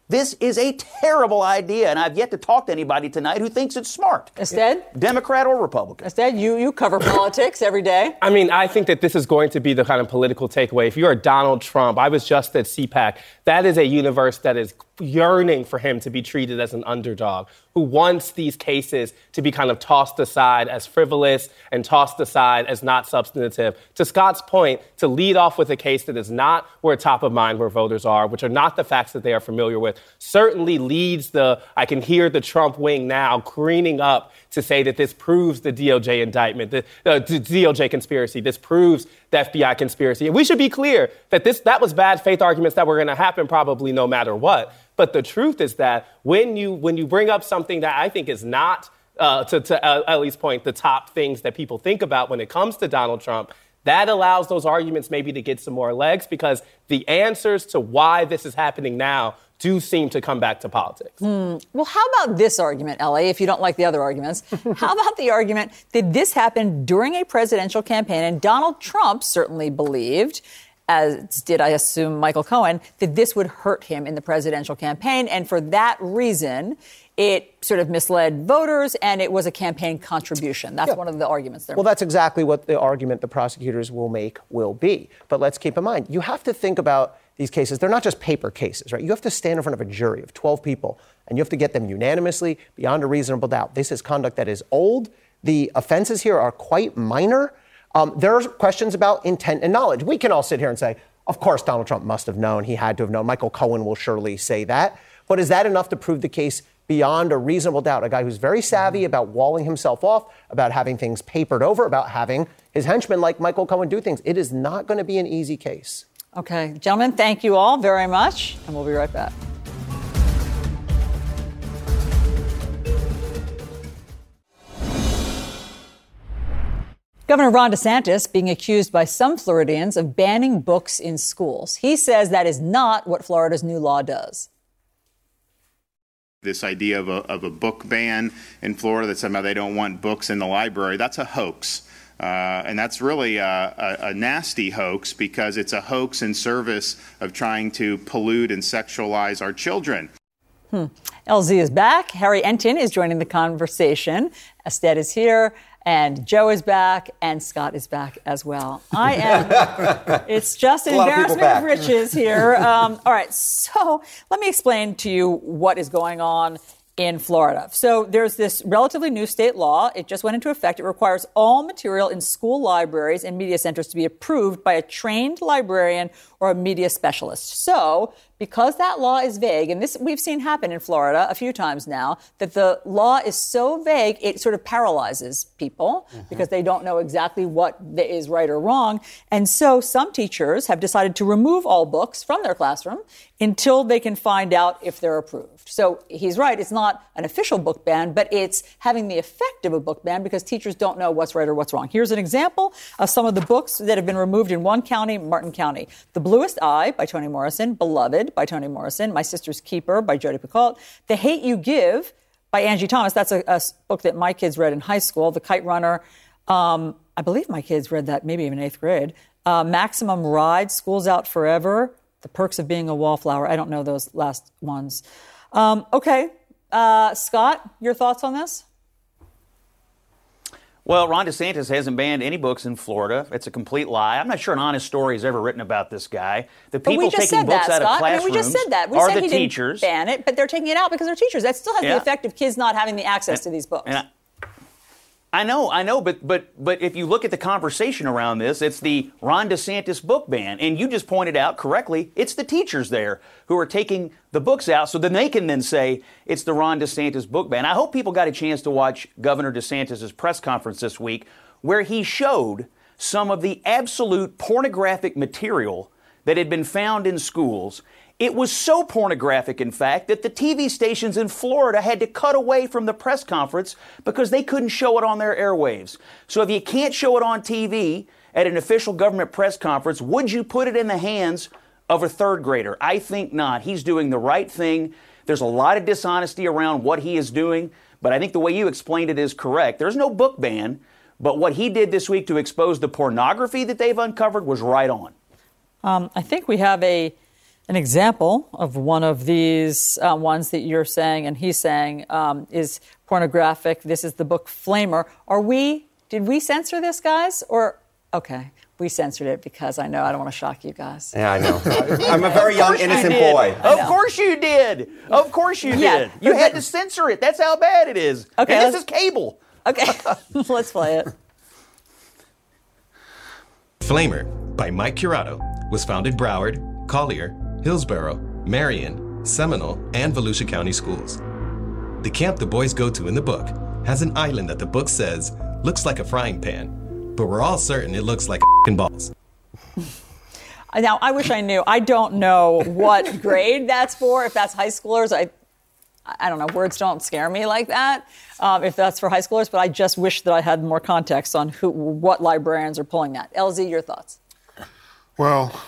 This is a terrible idea, and I've yet to talk to anybody tonight who thinks it's smart. Astead? Democrat or Republican. Astead, you, you cover politics every day. I mean, I think that this is going to be the kind of political takeaway. If you're Donald Trump, I was just at CPAC, that is a universe that is yearning for him to be treated as an underdog, who wants these cases to be kind of tossed aside as frivolous and tossed aside as not substantive. To Scott's point, to lead off with a case that is not where top of mind where voters are, which are not the facts that they are familiar with, certainly leads the, I can hear the Trump wing now greening up to say that this proves the DOJ indictment, the, uh, the DOJ conspiracy. This proves the FBI conspiracy. And we should be clear that this that was bad faith arguments that were going to happen probably no matter what. But the truth is that when you when you bring up something that I think is not uh, to, to uh, Elie's point, the top things that people think about when it comes to Donald Trump, that allows those arguments maybe to get some more legs because the answers to why this is happening now do seem to come back to politics. Hmm. Well, how about this argument, Ellie, if you don't like the other arguments? how about the argument that this happened during a presidential campaign and Donald Trump certainly believed, as did I assume Michael Cohen, that this would hurt him in the presidential campaign. And for that reason, it sort of misled voters and it was a campaign contribution. That's Yeah. one of the arguments there. Well, that's exactly what the argument the prosecutors will make will be. But let's keep in mind, you have to think about these cases. They're not just paper cases, right? You have to stand in front of a jury of 12 people and you have to get them unanimously beyond a reasonable doubt. This is conduct that is old. The offenses here are quite minor. Um, there are questions about intent and knowledge. We can all sit here and say, of course, Donald Trump must have known. He had to have known. Michael Cohen will surely say that. But is that enough to prove the case beyond a reasonable doubt? A guy who's very savvy about walling himself off, about having things papered over, about having his henchmen like Michael Cohen do things. It is not going to be an easy case. Okay, gentlemen, thank you all very much, and we'll be right back. Governor Ron DeSantis being accused by some Floridians of banning books in schools. He says that is not what Florida's new law does. This idea of a, of a book ban in Florida that somehow they don't want books in the library, that's a hoax. Uh, and that's really a, a, a nasty hoax because it's a hoax in service of trying to pollute and sexualize our children. Hmm. LZ is back. Harry Enton is joining the conversation. Astead is here, and Joe is back, and Scott is back as well. I am. it's just an lot of embarrassment of, riches here. Um, all right, so let me explain to you what is going on in Florida. So there's this relatively new state law. It just went into effect. It requires all material in school libraries and media centers to be approved by a trained librarian or a media specialist. So because that law is vague, and this we've seen happen in Florida a few times now, that the law is so vague, it sort of paralyzes people mm-hmm. because they don't know exactly what is right or wrong. And so some teachers have decided to remove all books from their classroom until they can find out if they're approved. So he's right, it's not an official book ban, but it's having the effect of a book ban because teachers don't know what's right or what's wrong. Here's an example of some of the books that have been removed in one county, Martin County. The Bluest Eye by Toni Morrison, Beloved by Toni Morrison, My Sister's Keeper by Jodi Picoult, The Hate You Give by Angie Thomas. That's a book that my kids read in high school. The Kite Runner. Um, I believe my kids read that maybe even eighth grade. Uh, Maximum Ride, School's Out Forever, The Perks of Being a Wallflower. I don't know those last ones. Um, okay, uh, Scott, your thoughts on this? Well, Ron DeSantis hasn't banned any books in Florida. It's a complete lie. I'm not sure an honest story is ever written about this guy. The people taking books that, out of Scott. I classrooms mean, we just said that. We are said the he teachers. didn't ban it, but they're taking it out because they're teachers. That still has Yeah. the effect of kids not having the access to these books. And I, I know, I know, but but but if you look at the conversation around this, it's the Ron DeSantis book ban, and you just pointed out correctly, it's the teachers there who are taking the books out, so then they can then say it's the Ron DeSantis book ban. I hope people got a chance to watch Governor DeSantis's press conference this week, where he showed some of the absolute pornographic material that had been found in schools it was so pornographic, in fact, that the TV stations in Florida had to cut away from the press conference because they couldn't show it on their airwaves. So if you can't show it on TV at an official government press conference, would you put it in the hands of a third grader? I think not. He's doing the right thing. There's a lot of dishonesty around what he is doing, but I think the way you explained it is correct. There's no book ban, but what he did this week to expose the pornography that they've uncovered was right on. Um, I think we have a an example of one of these uh, ones that you're saying and he's saying um, is pornographic. This is the book Flamer. Are we, did we censor this, guys? Or, okay, we censored it because I know I don't want to shock you guys. Yeah, I know. I'm a very young, innocent you boy. Of course you did. Of course you Yeah, did. You had to censor it. That's how bad it is. Okay, And this is cable. Okay, let's play it. Flamer by Mike Curato was found in Broward, Collier, Hillsborough, Marion, Seminole, and Volusia County schools. The camp the boys go to in the book has an island that the book says looks like a frying pan, but we're all certain it looks like fing balls. Now, I wish I knew. I don't know what grade that's for. If that's high schoolers, I, I don't know. Words don't scare me like that. Um, if that's for high schoolers, but I just wish that I had more context on who, what librarians are pulling that. LZ, your thoughts? Well,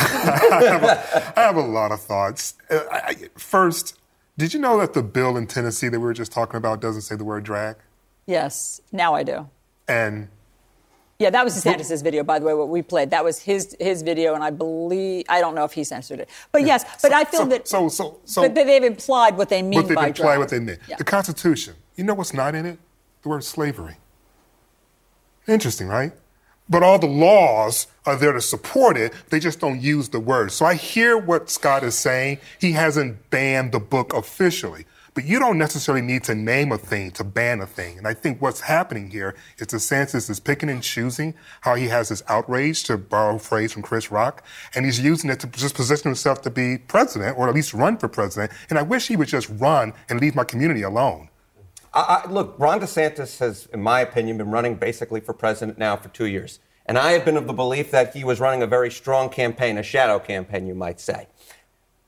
I, have a, I have a lot of thoughts. Uh, I, first, did you know that the bill in Tennessee that we were just talking about doesn't say the word drag? Yes, now I do. And Yeah, that was DeSantis' video, by the way, what we played. That was his his video, and I believe I don't know if he censored it, but yes. But I feel so, that so so so but they've implied what they mean what they by imply drag. what they mean. Yeah. The Constitution. You know what's not in it? The word slavery. Interesting, right? But all the laws are there to support it. They just don't use the word. So I hear what Scott is saying. He hasn't banned the book officially. But you don't necessarily need to name a thing to ban a thing. And I think what's happening here is DeSantis is picking and choosing how he has his outrage, to borrow a phrase from Chris Rock, and he's using it to just position himself to be president or at least run for president. And I wish he would just run and leave my community alone. I, I, look, Ron DeSantis has, in my opinion, been running basically for president now for two years. And I have been of the belief that he was running a very strong campaign, a shadow campaign, you might say.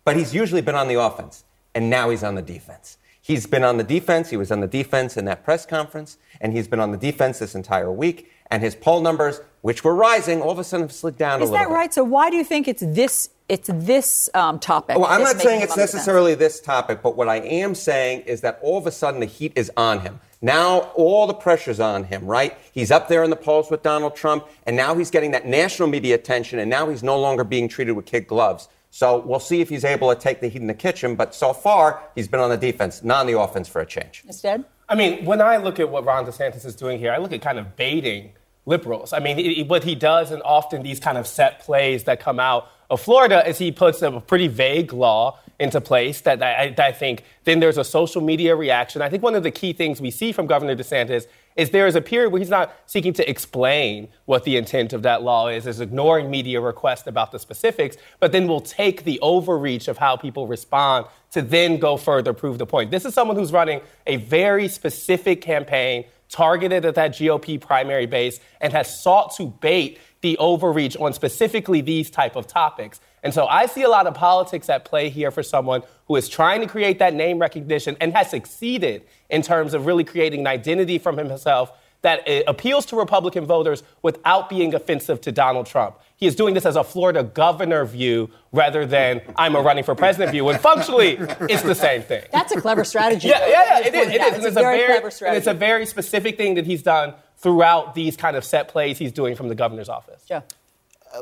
But he's usually been on the offense, and now he's on the defense. He's been on the defense. He was on the defense in that press conference, and he's been on the defense this entire week. And his poll numbers, which were rising, all of a sudden have slid down Is a little that bit. right? So why do you think it's this? It's this um, topic. Well, I'm not saying it's him on the fence? necessarily this topic, but what I am saying is that all of a sudden the heat is on him. Now all the pressure's on him, right? He's up there in the polls with Donald Trump, and now he's getting that national media attention, and now he's no longer being treated with kid gloves. So we'll see if he's able to take the heat in the kitchen, but so far he's been on the defense, not on the offense for a change. Astead? I mean, when I look at what Ron DeSantis is doing here, I look at kind of baiting liberals. I mean, he, what he does, and often these kind of set plays that come out of Florida, is he puts a pretty vague law into place that I, that I think then there's a social media reaction. I think one of the key things we see from Governor DeSantis is there is a period where he's not seeking to explain what the intent of that law is, is ignoring media requests about the specifics, but then will take the overreach of how people respond to then go further prove the point. This is someone who's running a very specific campaign targeted at that GOP primary base and has sought to bait the overreach on specifically these type of topics. And so I see a lot of politics at play here for someone who is trying to create that name recognition and has succeeded in terms of really creating an identity from himself that uh, appeals to Republican voters without being offensive to Donald Trump. He is doing this as a Florida governor view rather than I'm a running for president view. And functionally, it's the same thing. That's a clever strategy. Yeah, yeah, yeah, it is. It is. It's, a very, clever and strategy. it's a very specific thing that he's done throughout these kind of set plays he's doing from the governor's office. Yeah.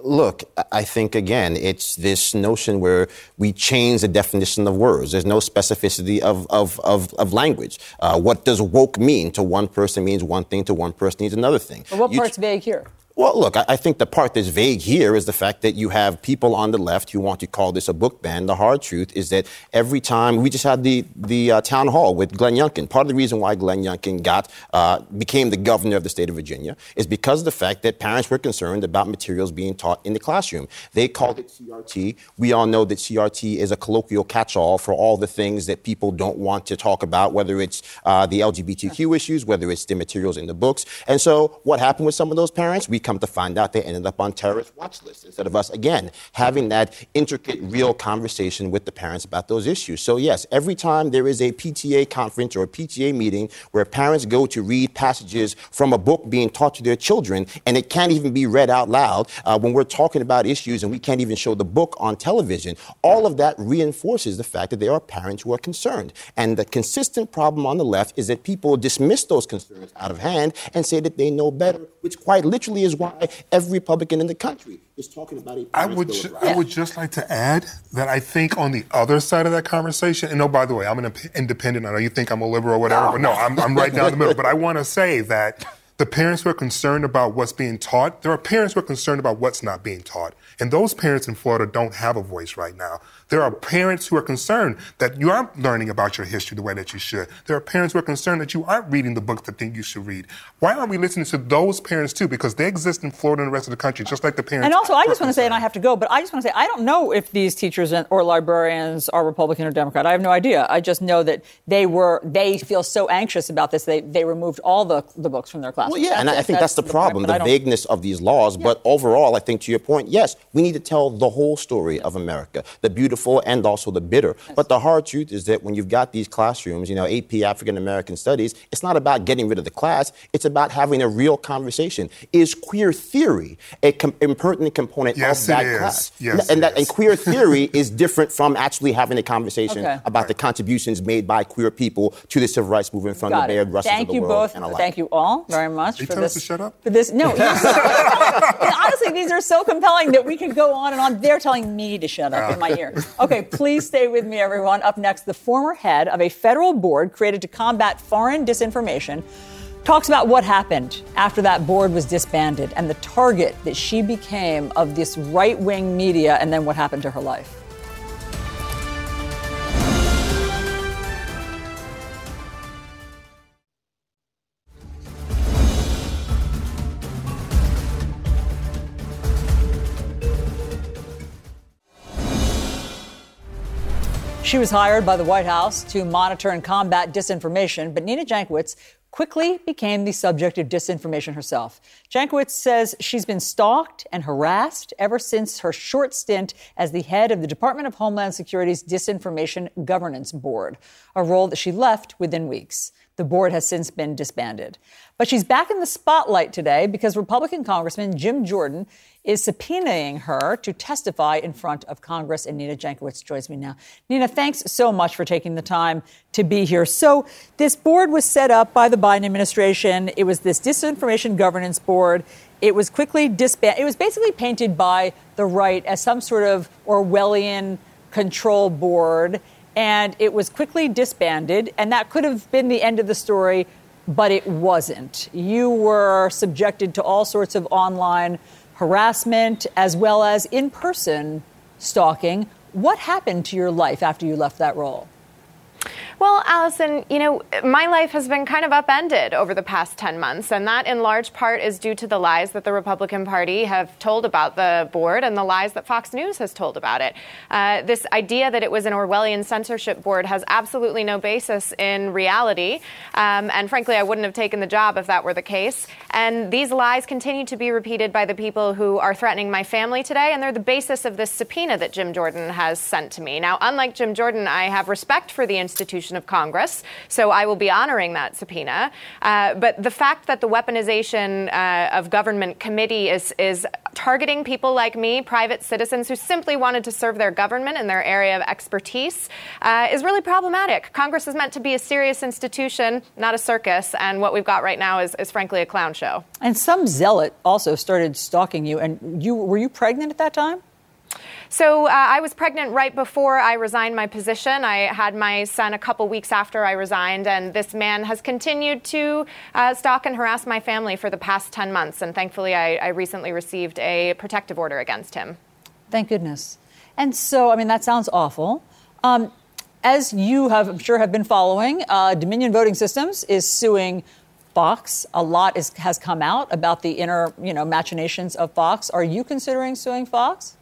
Look, I think again, it's this notion where we change the definition of words. There's no specificity of, of, of, of language. Uh, what does woke mean? To one person means one thing, to one person means another thing. But what You part's vague here? Well, look, I think the part that's vague here is the fact that you have people on the left who want to call this a book ban. The hard truth is that every time we just had the the uh, town hall with Glenn Youngkin. Part of the reason why Glenn Youngkin got uh, became the governor of the state of Virginia is because of the fact that parents were concerned about materials being taught in the classroom. They called it CRT. We all know that CRT is a colloquial catch-all for all the things that people don't want to talk about, whether it's uh, the LGBTQ issues, whether it's the materials in the books. And so, what happened with some of those parents? We come to find out they ended up on terrorist watch lists instead of us, again, having that intricate, real conversation with the parents about those issues. So, yes, every time there is a PTA conference or a PTA meeting where parents go to read passages from a book being taught to their children and it can't even be read out loud uh, when we're talking about issues and we can't even show the book on television, all of that reinforces the fact that there are parents who are concerned. And the consistent problem on the left is that people dismiss those concerns out of hand and say that they know better, which quite literally is why every Republican in the country is talking about a I would, ju- I would just like to add that I think on the other side of that conversation, and no, by the way, I'm an independent. I know you think I'm a liberal or whatever, no. but no, I'm, I'm right down the middle. But I want to say that the parents who are concerned about what's being taught, there are parents who are concerned about what's not being taught. And those parents in Florida don't have a voice right now. There are parents who are concerned that you aren't learning about your history the way that you should. There are parents who are concerned that you aren't reading the books that think you should read. Why aren't we listening to those parents too? Because they exist in Florida and the rest of the country, just like the parents. And also, I just want to say, and I have to go, but I just want to say, I don't know if these teachers or librarians are Republican or Democrat. I have no idea. I just know that they were, they feel so anxious about this, they, they removed all the, the books from their classes. Well, yeah, that's and I think that's, that's the problem, the, the vagueness of these laws. Yeah. But overall, I think to your point, yes, we need to tell the whole story of America, the beautiful and also the bitter. Yes. But the hard truth is that when you've got these classrooms, you know, AP African American Studies, it's not about getting rid of the class. It's about having a real conversation. Is queer theory a com- impertinent component yes, of that class? Yes, and, that, is. and queer theory is different from actually having a conversation okay. about right. the contributions made by queer people to the civil rights movement from got the Bayard Rustins Thank of the you world. both. Thank you all very much you for this. Us to shut up? For this, no. honestly, these are so compelling that we could go on and on. They're telling me to shut up in my ear. Okay, please stay with me, everyone. Up next, the former head of a federal board created to combat foreign disinformation talks about what happened after that board was disbanded and the target that she became of this right wing media and then what happened to her life. She was hired by the White House to monitor and combat disinformation, but Nina Jankowicz quickly became the subject of disinformation herself. Jankowicz says she's been stalked and harassed ever since her short stint as the head of the Department of Homeland Security's Disinformation Governance Board, a role that she left within weeks. The board has since been disbanded. But she's back in the spotlight today because Republican Congressman Jim Jordan is subpoenaing her to testify in front of Congress. And Nina Jankowicz joins me now. Nina, thanks so much for taking the time to be here. So, this board was set up by the Biden administration. It was this disinformation governance board. It was quickly disbanded. It was basically painted by the right as some sort of Orwellian control board. And it was quickly disbanded. And that could have been the end of the story, but it wasn't. You were subjected to all sorts of online harassment as well as in person stalking. What happened to your life after you left that role? Well, Alisyn, you know, my life has been kind of upended over the past 10 months, and that in large part is due to the lies that the Republican Party have told about the board and the lies that Fox News has told about it. Uh, this idea that it was an Orwellian censorship board has absolutely no basis in reality, um, and frankly, I wouldn't have taken the job if that were the case. And these lies continue to be repeated by the people who are threatening my family today, and they're the basis of this subpoena that Jim Jordan has sent to me. Now, unlike Jim Jordan, I have respect for the institution of Congress, so I will be honoring that subpoena. Uh, but the fact that the weaponization uh, of government committee is, is targeting people like me, private citizens who simply wanted to serve their government in their area of expertise, uh, is really problematic. Congress is meant to be a serious institution, not a circus, and what we've got right now is, is frankly a clown show. And some zealot also started stalking you, and you were you pregnant at that time? So uh, I was pregnant right before I resigned my position. I had my son a couple weeks after I resigned, and this man has continued to uh, stalk and harass my family for the past 10 months. And thankfully, I, I recently received a protective order against him. Thank goodness. And so, I mean, that sounds awful. Um, as you have, I'm sure, have been following, uh, Dominion Voting Systems is suing Fox. A lot is, has come out about the inner, you know, machinations of Fox. Are you considering suing Fox?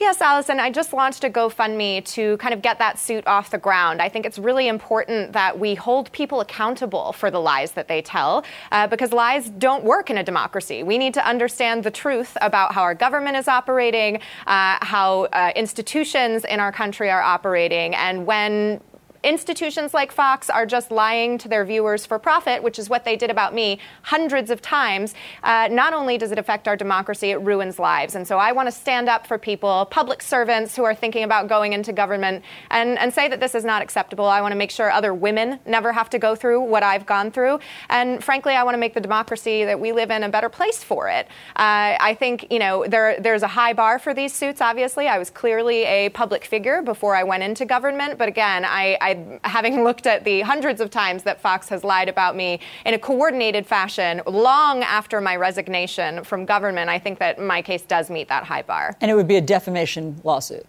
Yes, Alisyn, I just launched a GoFundMe to kind of get that suit off the ground. I think it's really important that we hold people accountable for the lies that they tell uh, because lies don't work in a democracy. We need to understand the truth about how our government is operating, uh, how uh, institutions in our country are operating, and when institutions like Fox are just lying to their viewers for profit, which is what they did about me hundreds of times, uh, not only does it affect our democracy, it ruins lives. And so I want to stand up for people, public servants who are thinking about going into government, and, and say that this is not acceptable. I want to make sure other women never have to go through what I've gone through. And frankly, I want to make the democracy that we live in a better place for it. Uh, I think, you know, there, there's a high bar for these suits, obviously. I was clearly a public figure before I went into government. But again, I, I having looked at the hundreds of times that Fox has lied about me in a coordinated fashion long after my resignation from government, I think that my case does meet that high bar. And it would be a defamation lawsuit.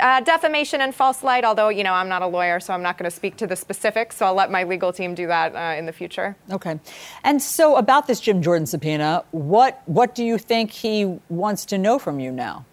Uh, defamation and false light, although, you know, I'm not a lawyer, so I'm not going to speak to the specifics, so I'll let my legal team do that uh, in the future. Okay. And so about this Jim Jordan subpoena, what, what do you think he wants to know from you now?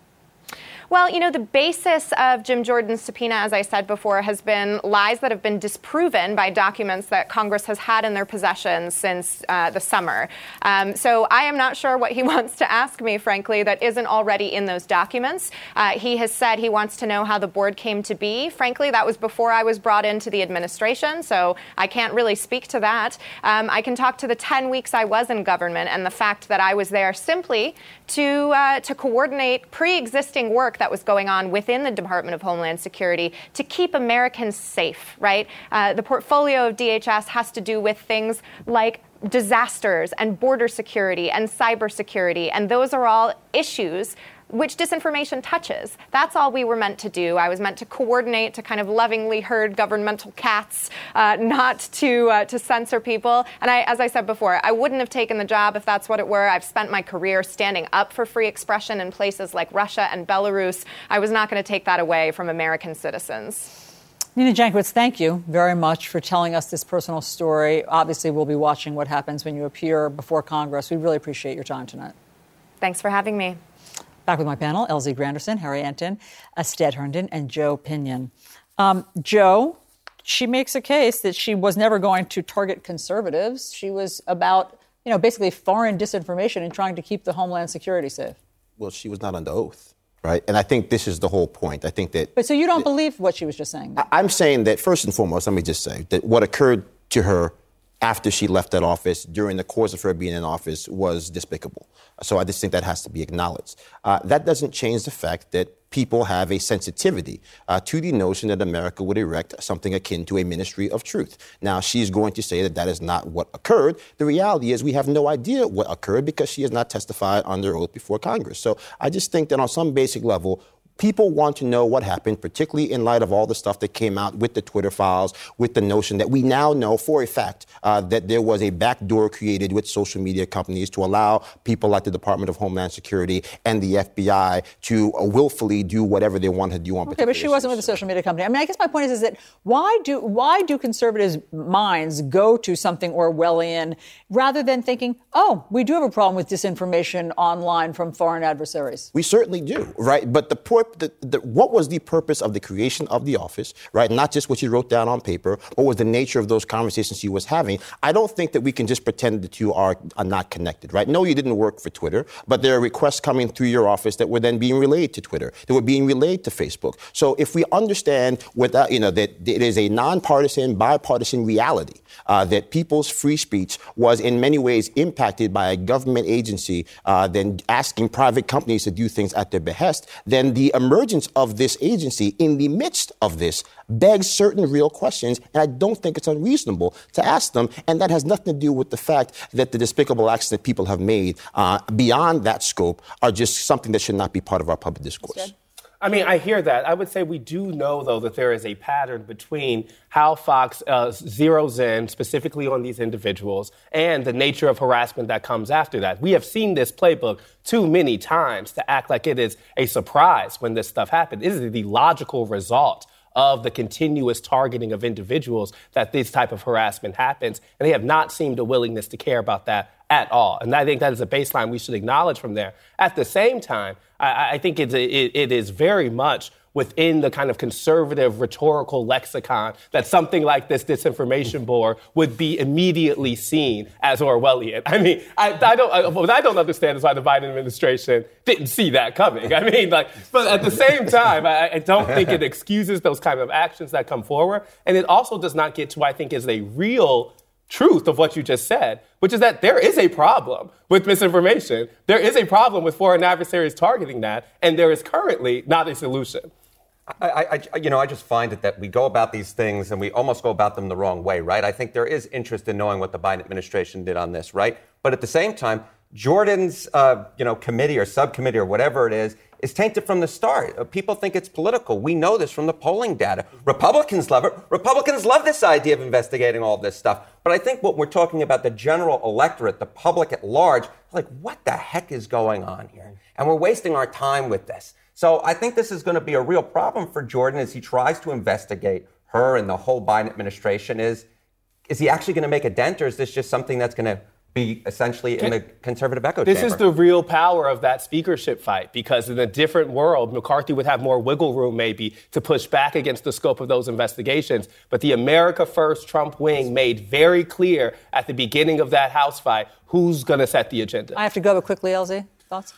Well, you know, the basis of Jim Jordan's subpoena, as I said before, has been lies that have been disproven by documents that Congress has had in their possession since uh, the summer. Um, so I am not sure what he wants to ask me, frankly, that isn't already in those documents. Uh, he has said he wants to know how the board came to be. Frankly, that was before I was brought into the administration, so I can't really speak to that. Um, I can talk to the 10 weeks I was in government and the fact that I was there simply to, uh, to coordinate pre existing work that was going on within the Department of Homeland Security to keep Americans safe, right? Uh, the portfolio of DHS has to do with things like disasters and border security and cybersecurity, and those are all issues which disinformation touches. That's all we were meant to do. I was meant to coordinate, to kind of lovingly herd governmental cats, uh, not to uh, to censor people. And I, as I said before, I wouldn't have taken the job if that's what it were. I've spent my career standing up for free expression in places like Russia and Belarus. I was not going to take that away from American citizens. Nina Jankowicz, thank you very much for telling us this personal story. Obviously, we'll be watching what happens when you appear before Congress. We really appreciate your time tonight. Thanks for having me. Back with my panel LZ Granderson, Harry Enten, Astead Herndon, and Joe Pinion. Um, Joe, she makes a case that she was never going to target conservatives. She was about, you know, basically foreign disinformation and trying to keep the Homeland Security safe. Well, she was not under oath, right? And I think this is the whole point. I think that. But so you don't that, believe what she was just saying? I'm saying that, first and foremost, let me just say that what occurred to her after she left that office during the course of her being in office was despicable. So I just think that has to be acknowledged. Uh, that doesn't change the fact that people have a sensitivity uh, to the notion that America would erect something akin to a ministry of truth. Now, she's going to say that that is not what occurred. The reality is we have no idea what occurred because she has not testified under oath before Congress. So I just think that on some basic level, people want to know what happened, particularly in light of all the stuff that came out with the Twitter files, with the notion that we now know for a fact uh, that there was a backdoor created with social media companies to allow people like the Department of Homeland Security and the FBI to uh, willfully do whatever they wanted to do on. Okay, but she wasn't with a social media company. I mean, I guess my point is, is that why do why do conservatives' minds go to something Orwellian rather than thinking, oh, we do have a problem with disinformation online from foreign adversaries? We certainly do, right? But the point the, the, what was the purpose of the creation of the office, right? Not just what she wrote down on paper, what was the nature of those conversations she was having. I don't think that we can just pretend the two are, are not connected, right? No, you didn't work for Twitter, but there are requests coming through your office that were then being relayed to Twitter, that were being relayed to Facebook. So if we understand without, you know, that it is a nonpartisan, bipartisan reality uh, that people's free speech was in many ways impacted by a government agency uh, then asking private companies to do things at their behest, then the emergence of this agency in the midst of this begs certain real questions, and I don't think it's unreasonable to ask them. And that has nothing to do with the fact that the despicable acts that people have made uh, beyond that scope are just something that should not be part of our public discourse. I mean, I hear that. I would say we do know, though, that there is a pattern between how Fox uh, zeroes in specifically on these individuals and the nature of harassment that comes after that. We have seen this playbook too many times to act like it is a surprise when this stuff happens. It is the logical result of the continuous targeting of individuals that this type of harassment happens. And they have not seemed a willingness to care about that at all. And I think that is a baseline we should acknowledge from there. At the same time, I, I think it, it is very much within the kind of conservative rhetorical lexicon that something like this disinformation mm. board would be immediately seen as Orwellian. I mean, I, I don't, I, what I don't understand is why the Biden administration didn't see that coming. I mean, like, but at the same time, I, I don't think it excuses those kind of actions that come forward. And it also does not get to what I think is a real truth of what you just said, which is that there is a problem with misinformation. There is a problem with foreign adversaries targeting that, and there is currently not a solution. I, I, you know, I just find it that we go about these things and we almost go about them the wrong way, right? I think there is interest in knowing what the Biden administration did on this, right? But at the same time, Jordan's, uh, you know, committee or subcommittee or whatever it is, is tainted from the start. People think it's political. We know this from the polling data. Republicans love it. Republicans love this idea of investigating all this stuff. But I think what we're talking about, the general electorate, the public at large, like, what the heck is going on here? And we're wasting our time with this. So I think this is going to be a real problem for Jordan as he tries to investigate her and the whole Biden administration. Is is he actually going to make a dent, or is this just something that's going to be essentially in the conservative echo this chamber. This is the real power of that speakership fight because in a different world, McCarthy would have more wiggle room maybe to push back against the scope of those investigations. But the America First Trump wing made very clear at the beginning of that House fight who's going to set the agenda. I have to go, but quickly, LZ, thoughts?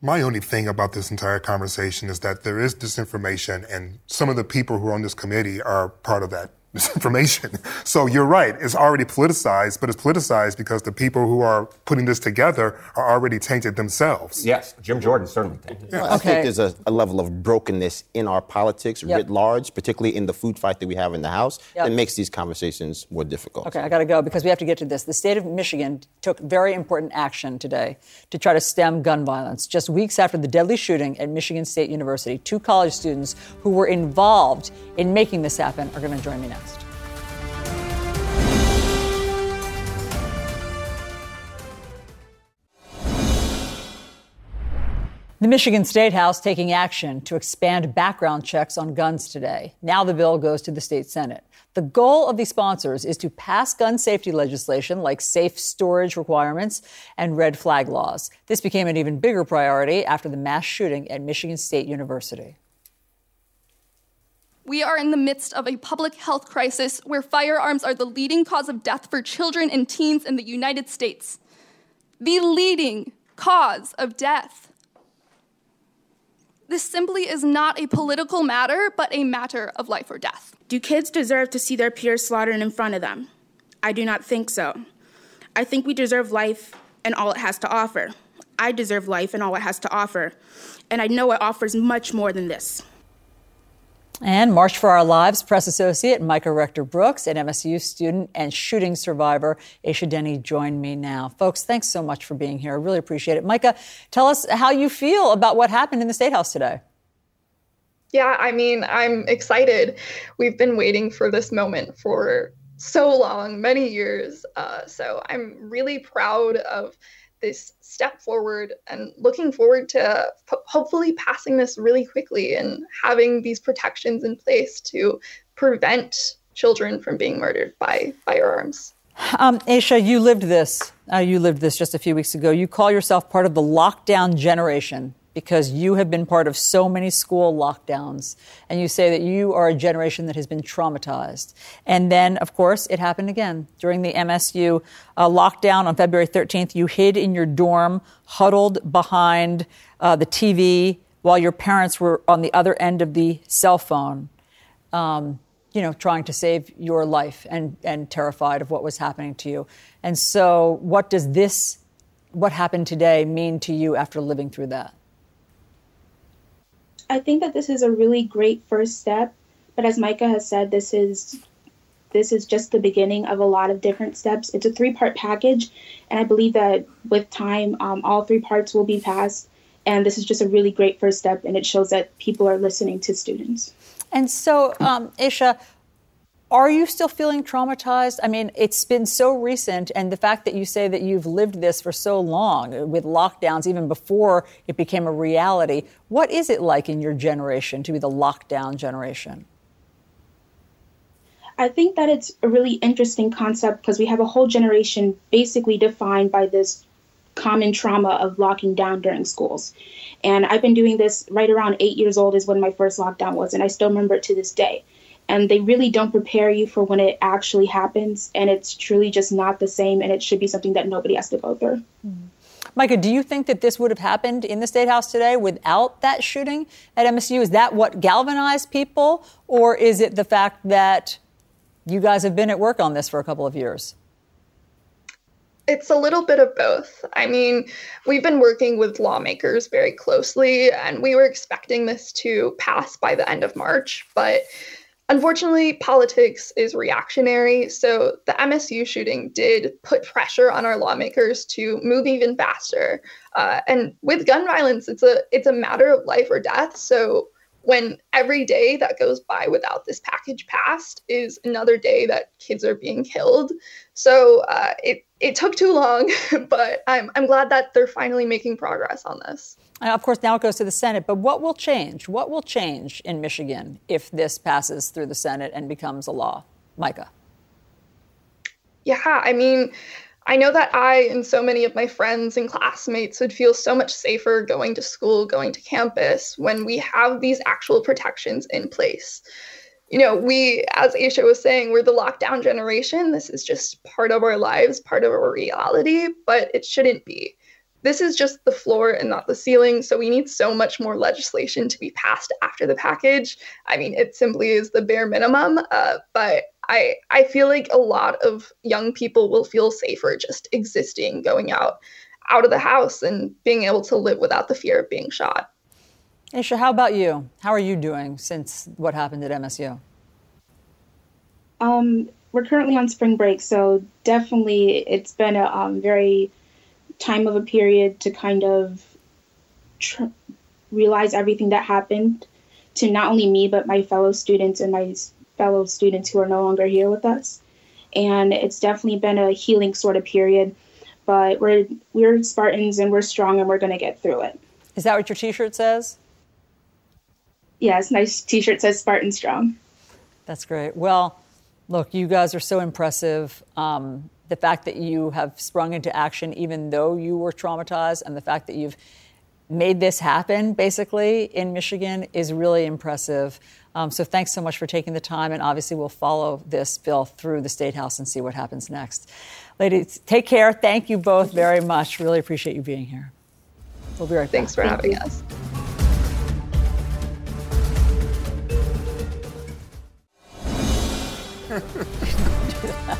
My only thing about this entire conversation is that there is disinformation, and some of the people who are on this committee are part of that misinformation. So you're right. It's already politicized, but it's politicized because the people who are putting this together are already tainted themselves. Yes, Jim Jordan certainly tainted. Yeah, I think there's a, a, level of brokenness in our politics yep. writ large, particularly in the food fight that we have in the House, yep. that makes these conversations more difficult. Okay, I got to go because we have to get to this. The state of Michigan took very important action today to try to stem gun violence. Just weeks after the deadly shooting at Michigan State University, two college students who were involved in making this happen are going to join me next. The Michigan State House taking action to expand background checks on guns today. Now the bill goes to the state Senate. The goal of these sponsors is to pass gun safety legislation like safe storage requirements and red flag laws. This became an even bigger priority after the mass shooting at Michigan State University. We are in the midst of a public health crisis where firearms are the leading cause of death for children and teens in the United States. The leading cause of death. This simply is not a political matter, but a matter of life or death. Do kids deserve to see their peers slaughtered in front of them? I do not think so. I think we deserve life and all it has to offer. I deserve life and all it has to offer. And I know it offers much more than this. And March for Our Lives press associate Micah Rector Brooks and MSU student and shooting survivor Aisha Denny join me now. Folks, thanks so much for being here. I really appreciate it. Micah, tell us how you feel about what happened in the State House today. Yeah, I mean, I'm excited. We've been waiting for this moment for so long, many years. Uh, so I'm really proud of this step forward and looking forward to hopefully passing this really quickly and having these protections in place to prevent children from being murdered by firearms. Um, Aisha, you lived this. Uh, you lived this just a few weeks ago. You call yourself part of the lockdown generation because you have been part of so many school lockdowns. And you say that you are a generation that has been traumatized. And then, of course, it happened again. During the MSU uh, lockdown on February 13th, you hid in your dorm, huddled behind uh, the TV while your parents were on the other end of the cell phone. Um, you know, trying to save your life and, and terrified of what was happening to you. And so, what does this, what happened today, mean to you after living through that? I think that this is a really great first step, but as Micah has said, this is this is just the beginning of a lot of different steps. It's a three-part package, and I believe that with time, um, all three parts will be passed. And this is just a really great first step, and it shows that people are listening to students. And so, um, Aisha, are you still feeling traumatized? I mean, it's been so recent, and the fact that you say that you've lived this for so long uh, with lockdowns, even before it became a reality, what is it like in your generation to be the lockdown generation? I think that it's a really interesting concept because we have a whole generation basically defined by this common trauma of locking down during schools. And I've been doing this right around eight years old, is when my first lockdown was, and I still remember it to this day. And they really don't prepare you for when it actually happens. And it's truly just not the same. And it should be something that nobody has to go through. Mm-hmm. Micah, do you think that this would have happened in the State House today without that shooting at MSU? Is that what galvanized people? Or is it the fact that you guys have been at work on this for a couple of years? It's a little bit of both. I mean, we've been working with lawmakers very closely, and we were expecting this to pass by the end of March. But unfortunately, politics is reactionary. So the MSU shooting did put pressure on our lawmakers to move even faster. Uh, and with gun violence, it's a it's a matter of life or death. So when every day that goes by without this package passed is another day that kids are being killed. So uh, it it took too long, but I'm I'm glad that they're finally making progress on this. And of course, now it goes to the Senate. But what will change? What will change in Michigan if this passes through the Senate and becomes a law? Micah. Yeah, I mean, I know that I and so many of my friends and classmates would feel so much safer going to school, going to campus when we have these actual protections in place. You know, we, as Aisha was saying, we're the lockdown generation. This is just part of our lives, part of our reality, but it shouldn't be. This is just the floor and not the ceiling. So we need so much more legislation to be passed after the package. I mean, it simply is the bare minimum, uh, but I I feel like a lot of young people will feel safer just existing, going out out of the house and being able to live without the fear of being shot. Aisha, how about you? How are you doing since what happened at MSU? Um, we're currently on spring break, so definitely it's been a um, very time of a period to kind of tr- realize everything that happened to not only me but my fellow students and my fellow students who are no longer here with us. And it's definitely been a healing sort of period. But we're we're Spartans and we're strong and we're gonna get through it. Is that what your T-shirt says? Yes, my T-shirt says Spartan Strong. That's great. Well, look, you guys are so impressive. Um, the fact that you have sprung into action, even though you were traumatized, and the fact that you've made this happen basically in Michigan is really impressive. Um, so thanks so much for taking the time, and obviously we'll follow this bill through the state house and see what happens next. Ladies, take care. Thank you both very much. Really appreciate you being here. We'll be right Thanks back. for having us.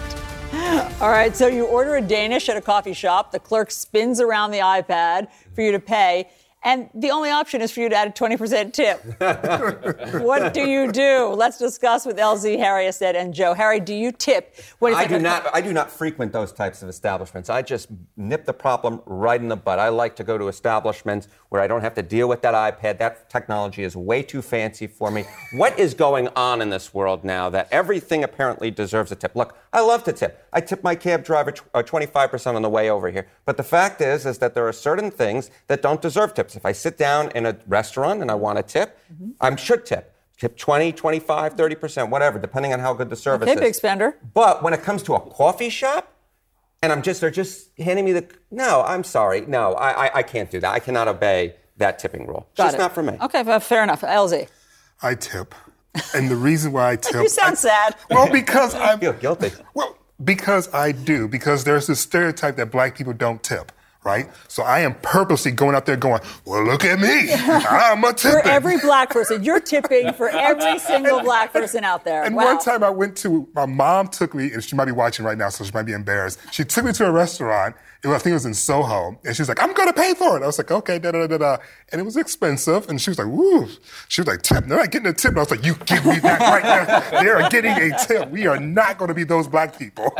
All right, so you order a Danish at a coffee shop. The clerk spins around the iPad for you to pay. And the only option is for you to add a 20% tip. what do you do? Let's discuss with LZ, Harry, Astead, and Joe. Harry, do you tip? What I do not. I do not frequent those types of establishments. I just nip the problem right in the butt. I like to go to establishments where I don't have to deal with that iPad. That technology is way too fancy for me. what is going on in this world now that everything apparently deserves a tip? Look, I love to tip. I tip my cab driver 25% uh, on the way over here. But the fact is, is that there are certain things that don't deserve tips. If I sit down in a restaurant and I want a tip, mm-hmm. I should tip. Tip 20, 25, 30%, whatever, depending on how good the service okay, is. big spender. But when it comes to a coffee shop, and I'm just, they're just handing me the, no, I'm sorry. No, I, I, I can't do that. I cannot obey that tipping rule. It's Got just it. not for me. Okay, well, fair enough. LZ. I tip. And the reason why I tip. you sound I, sad. Well, because I feel guilty. Well, because I do. Because there's this stereotype that black people don't tip. right? So I am purposely going out there going, well, look at me. I'm a tipping. For every black person. You're tipping for every single black person out there. And wow. one time I went to, my mom took me, and she might be watching right now, so she might be embarrassed. She took me to a restaurant. It was, I think it was in Soho. And she was like, I'm going to pay for it. I was like, okay, da da da da. And it was expensive. And she was like, woo. She was like, tip. They're not getting a tip. And I was like, you give me that right now. They are getting a tip. We are not going to be those black people.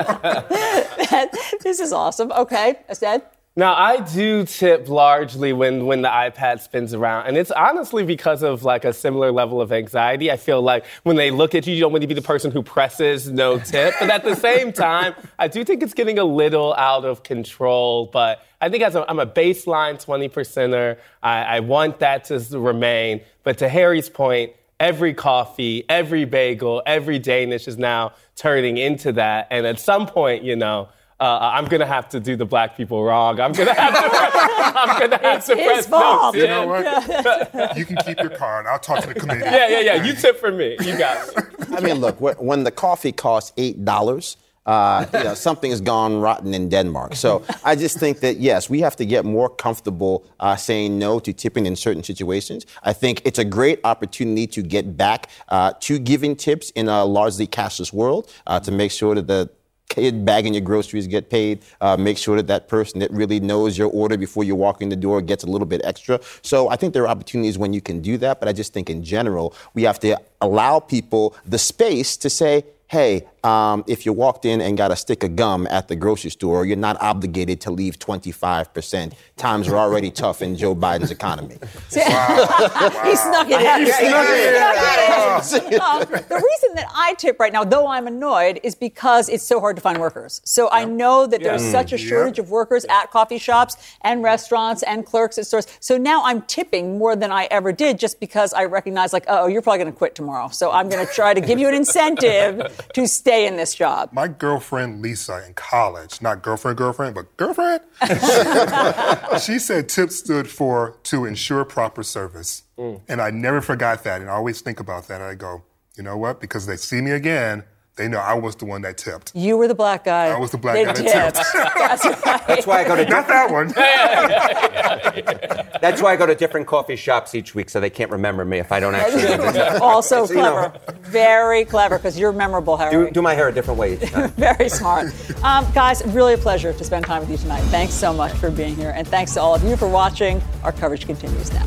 this is awesome. Okay, Astead? Now I do tip largely when when the iPad spins around, and it's honestly because of like a similar level of anxiety. I feel like when they look at you, you don't want to be the person who presses no tip, but at the same time, I do think it's getting a little out of control. But I think as a, I'm a baseline twenty percenter, I, I want that to remain. But to Harry's point, every coffee, every bagel, every Danish is now turning into that, and at some point, you know uh, I'm gonna have to do the black people wrong. I'm gonna have to. I'm gonna have it's to his press fault. You know what? you can keep your card. I'll talk to the committee. Yeah, yeah, yeah. You tip for me. You got it. I mean, look, when the coffee costs eight dollars. Uh, you know, something has gone rotten in Denmark. So I just think that yes, we have to get more comfortable uh, saying no to tipping in certain situations. I think it's a great opportunity to get back uh, to giving tips in a largely cashless world uh, to make sure that the kid bagging your groceries get paid. Uh, make sure that that person that really knows your order before you walk in the door gets a little bit extra. So I think there are opportunities when you can do that, but I just think in general we have to allow people the space to say, hey, um, if you walked in and got a stick of gum at the grocery store, you're not obligated to leave 25%. Times are already tough in Joe Biden's economy. he snuck it in. He snuck it in. Snuck it in. Um, the reason that I tip right now, though I'm annoyed, is because it's so hard to find workers. So I know that there's Yeah. such a Mm. shortage of workers at coffee shops and restaurants and clerks at stores. So now I'm tipping more than I ever did just because I recognize, like, oh, you're probably going to quit tomorrow. So I'm going to try to give you an incentive to stay in this job. My girlfriend Lisa in college, not girlfriend, girlfriend, but girlfriend, she said TIP stood for to ensure proper service. Mm. And I never forgot that. And I always think about that. I go, you know what? Because they see me again, they know I was the one that tipped. You were the black guy. I was the black They guy that tipped. tipped. That's right. That's why I go to Not that one. That's why I go to different coffee shops each week, so they can't remember me if I don't actually. also So, you know, clever. Very clever because you're memorable, Harry. do, do my hair a different way each time. Very smart. Um, guys, really a pleasure to spend time with you tonight. Thanks so much for being here. And thanks to all of you for watching. Our coverage continues now.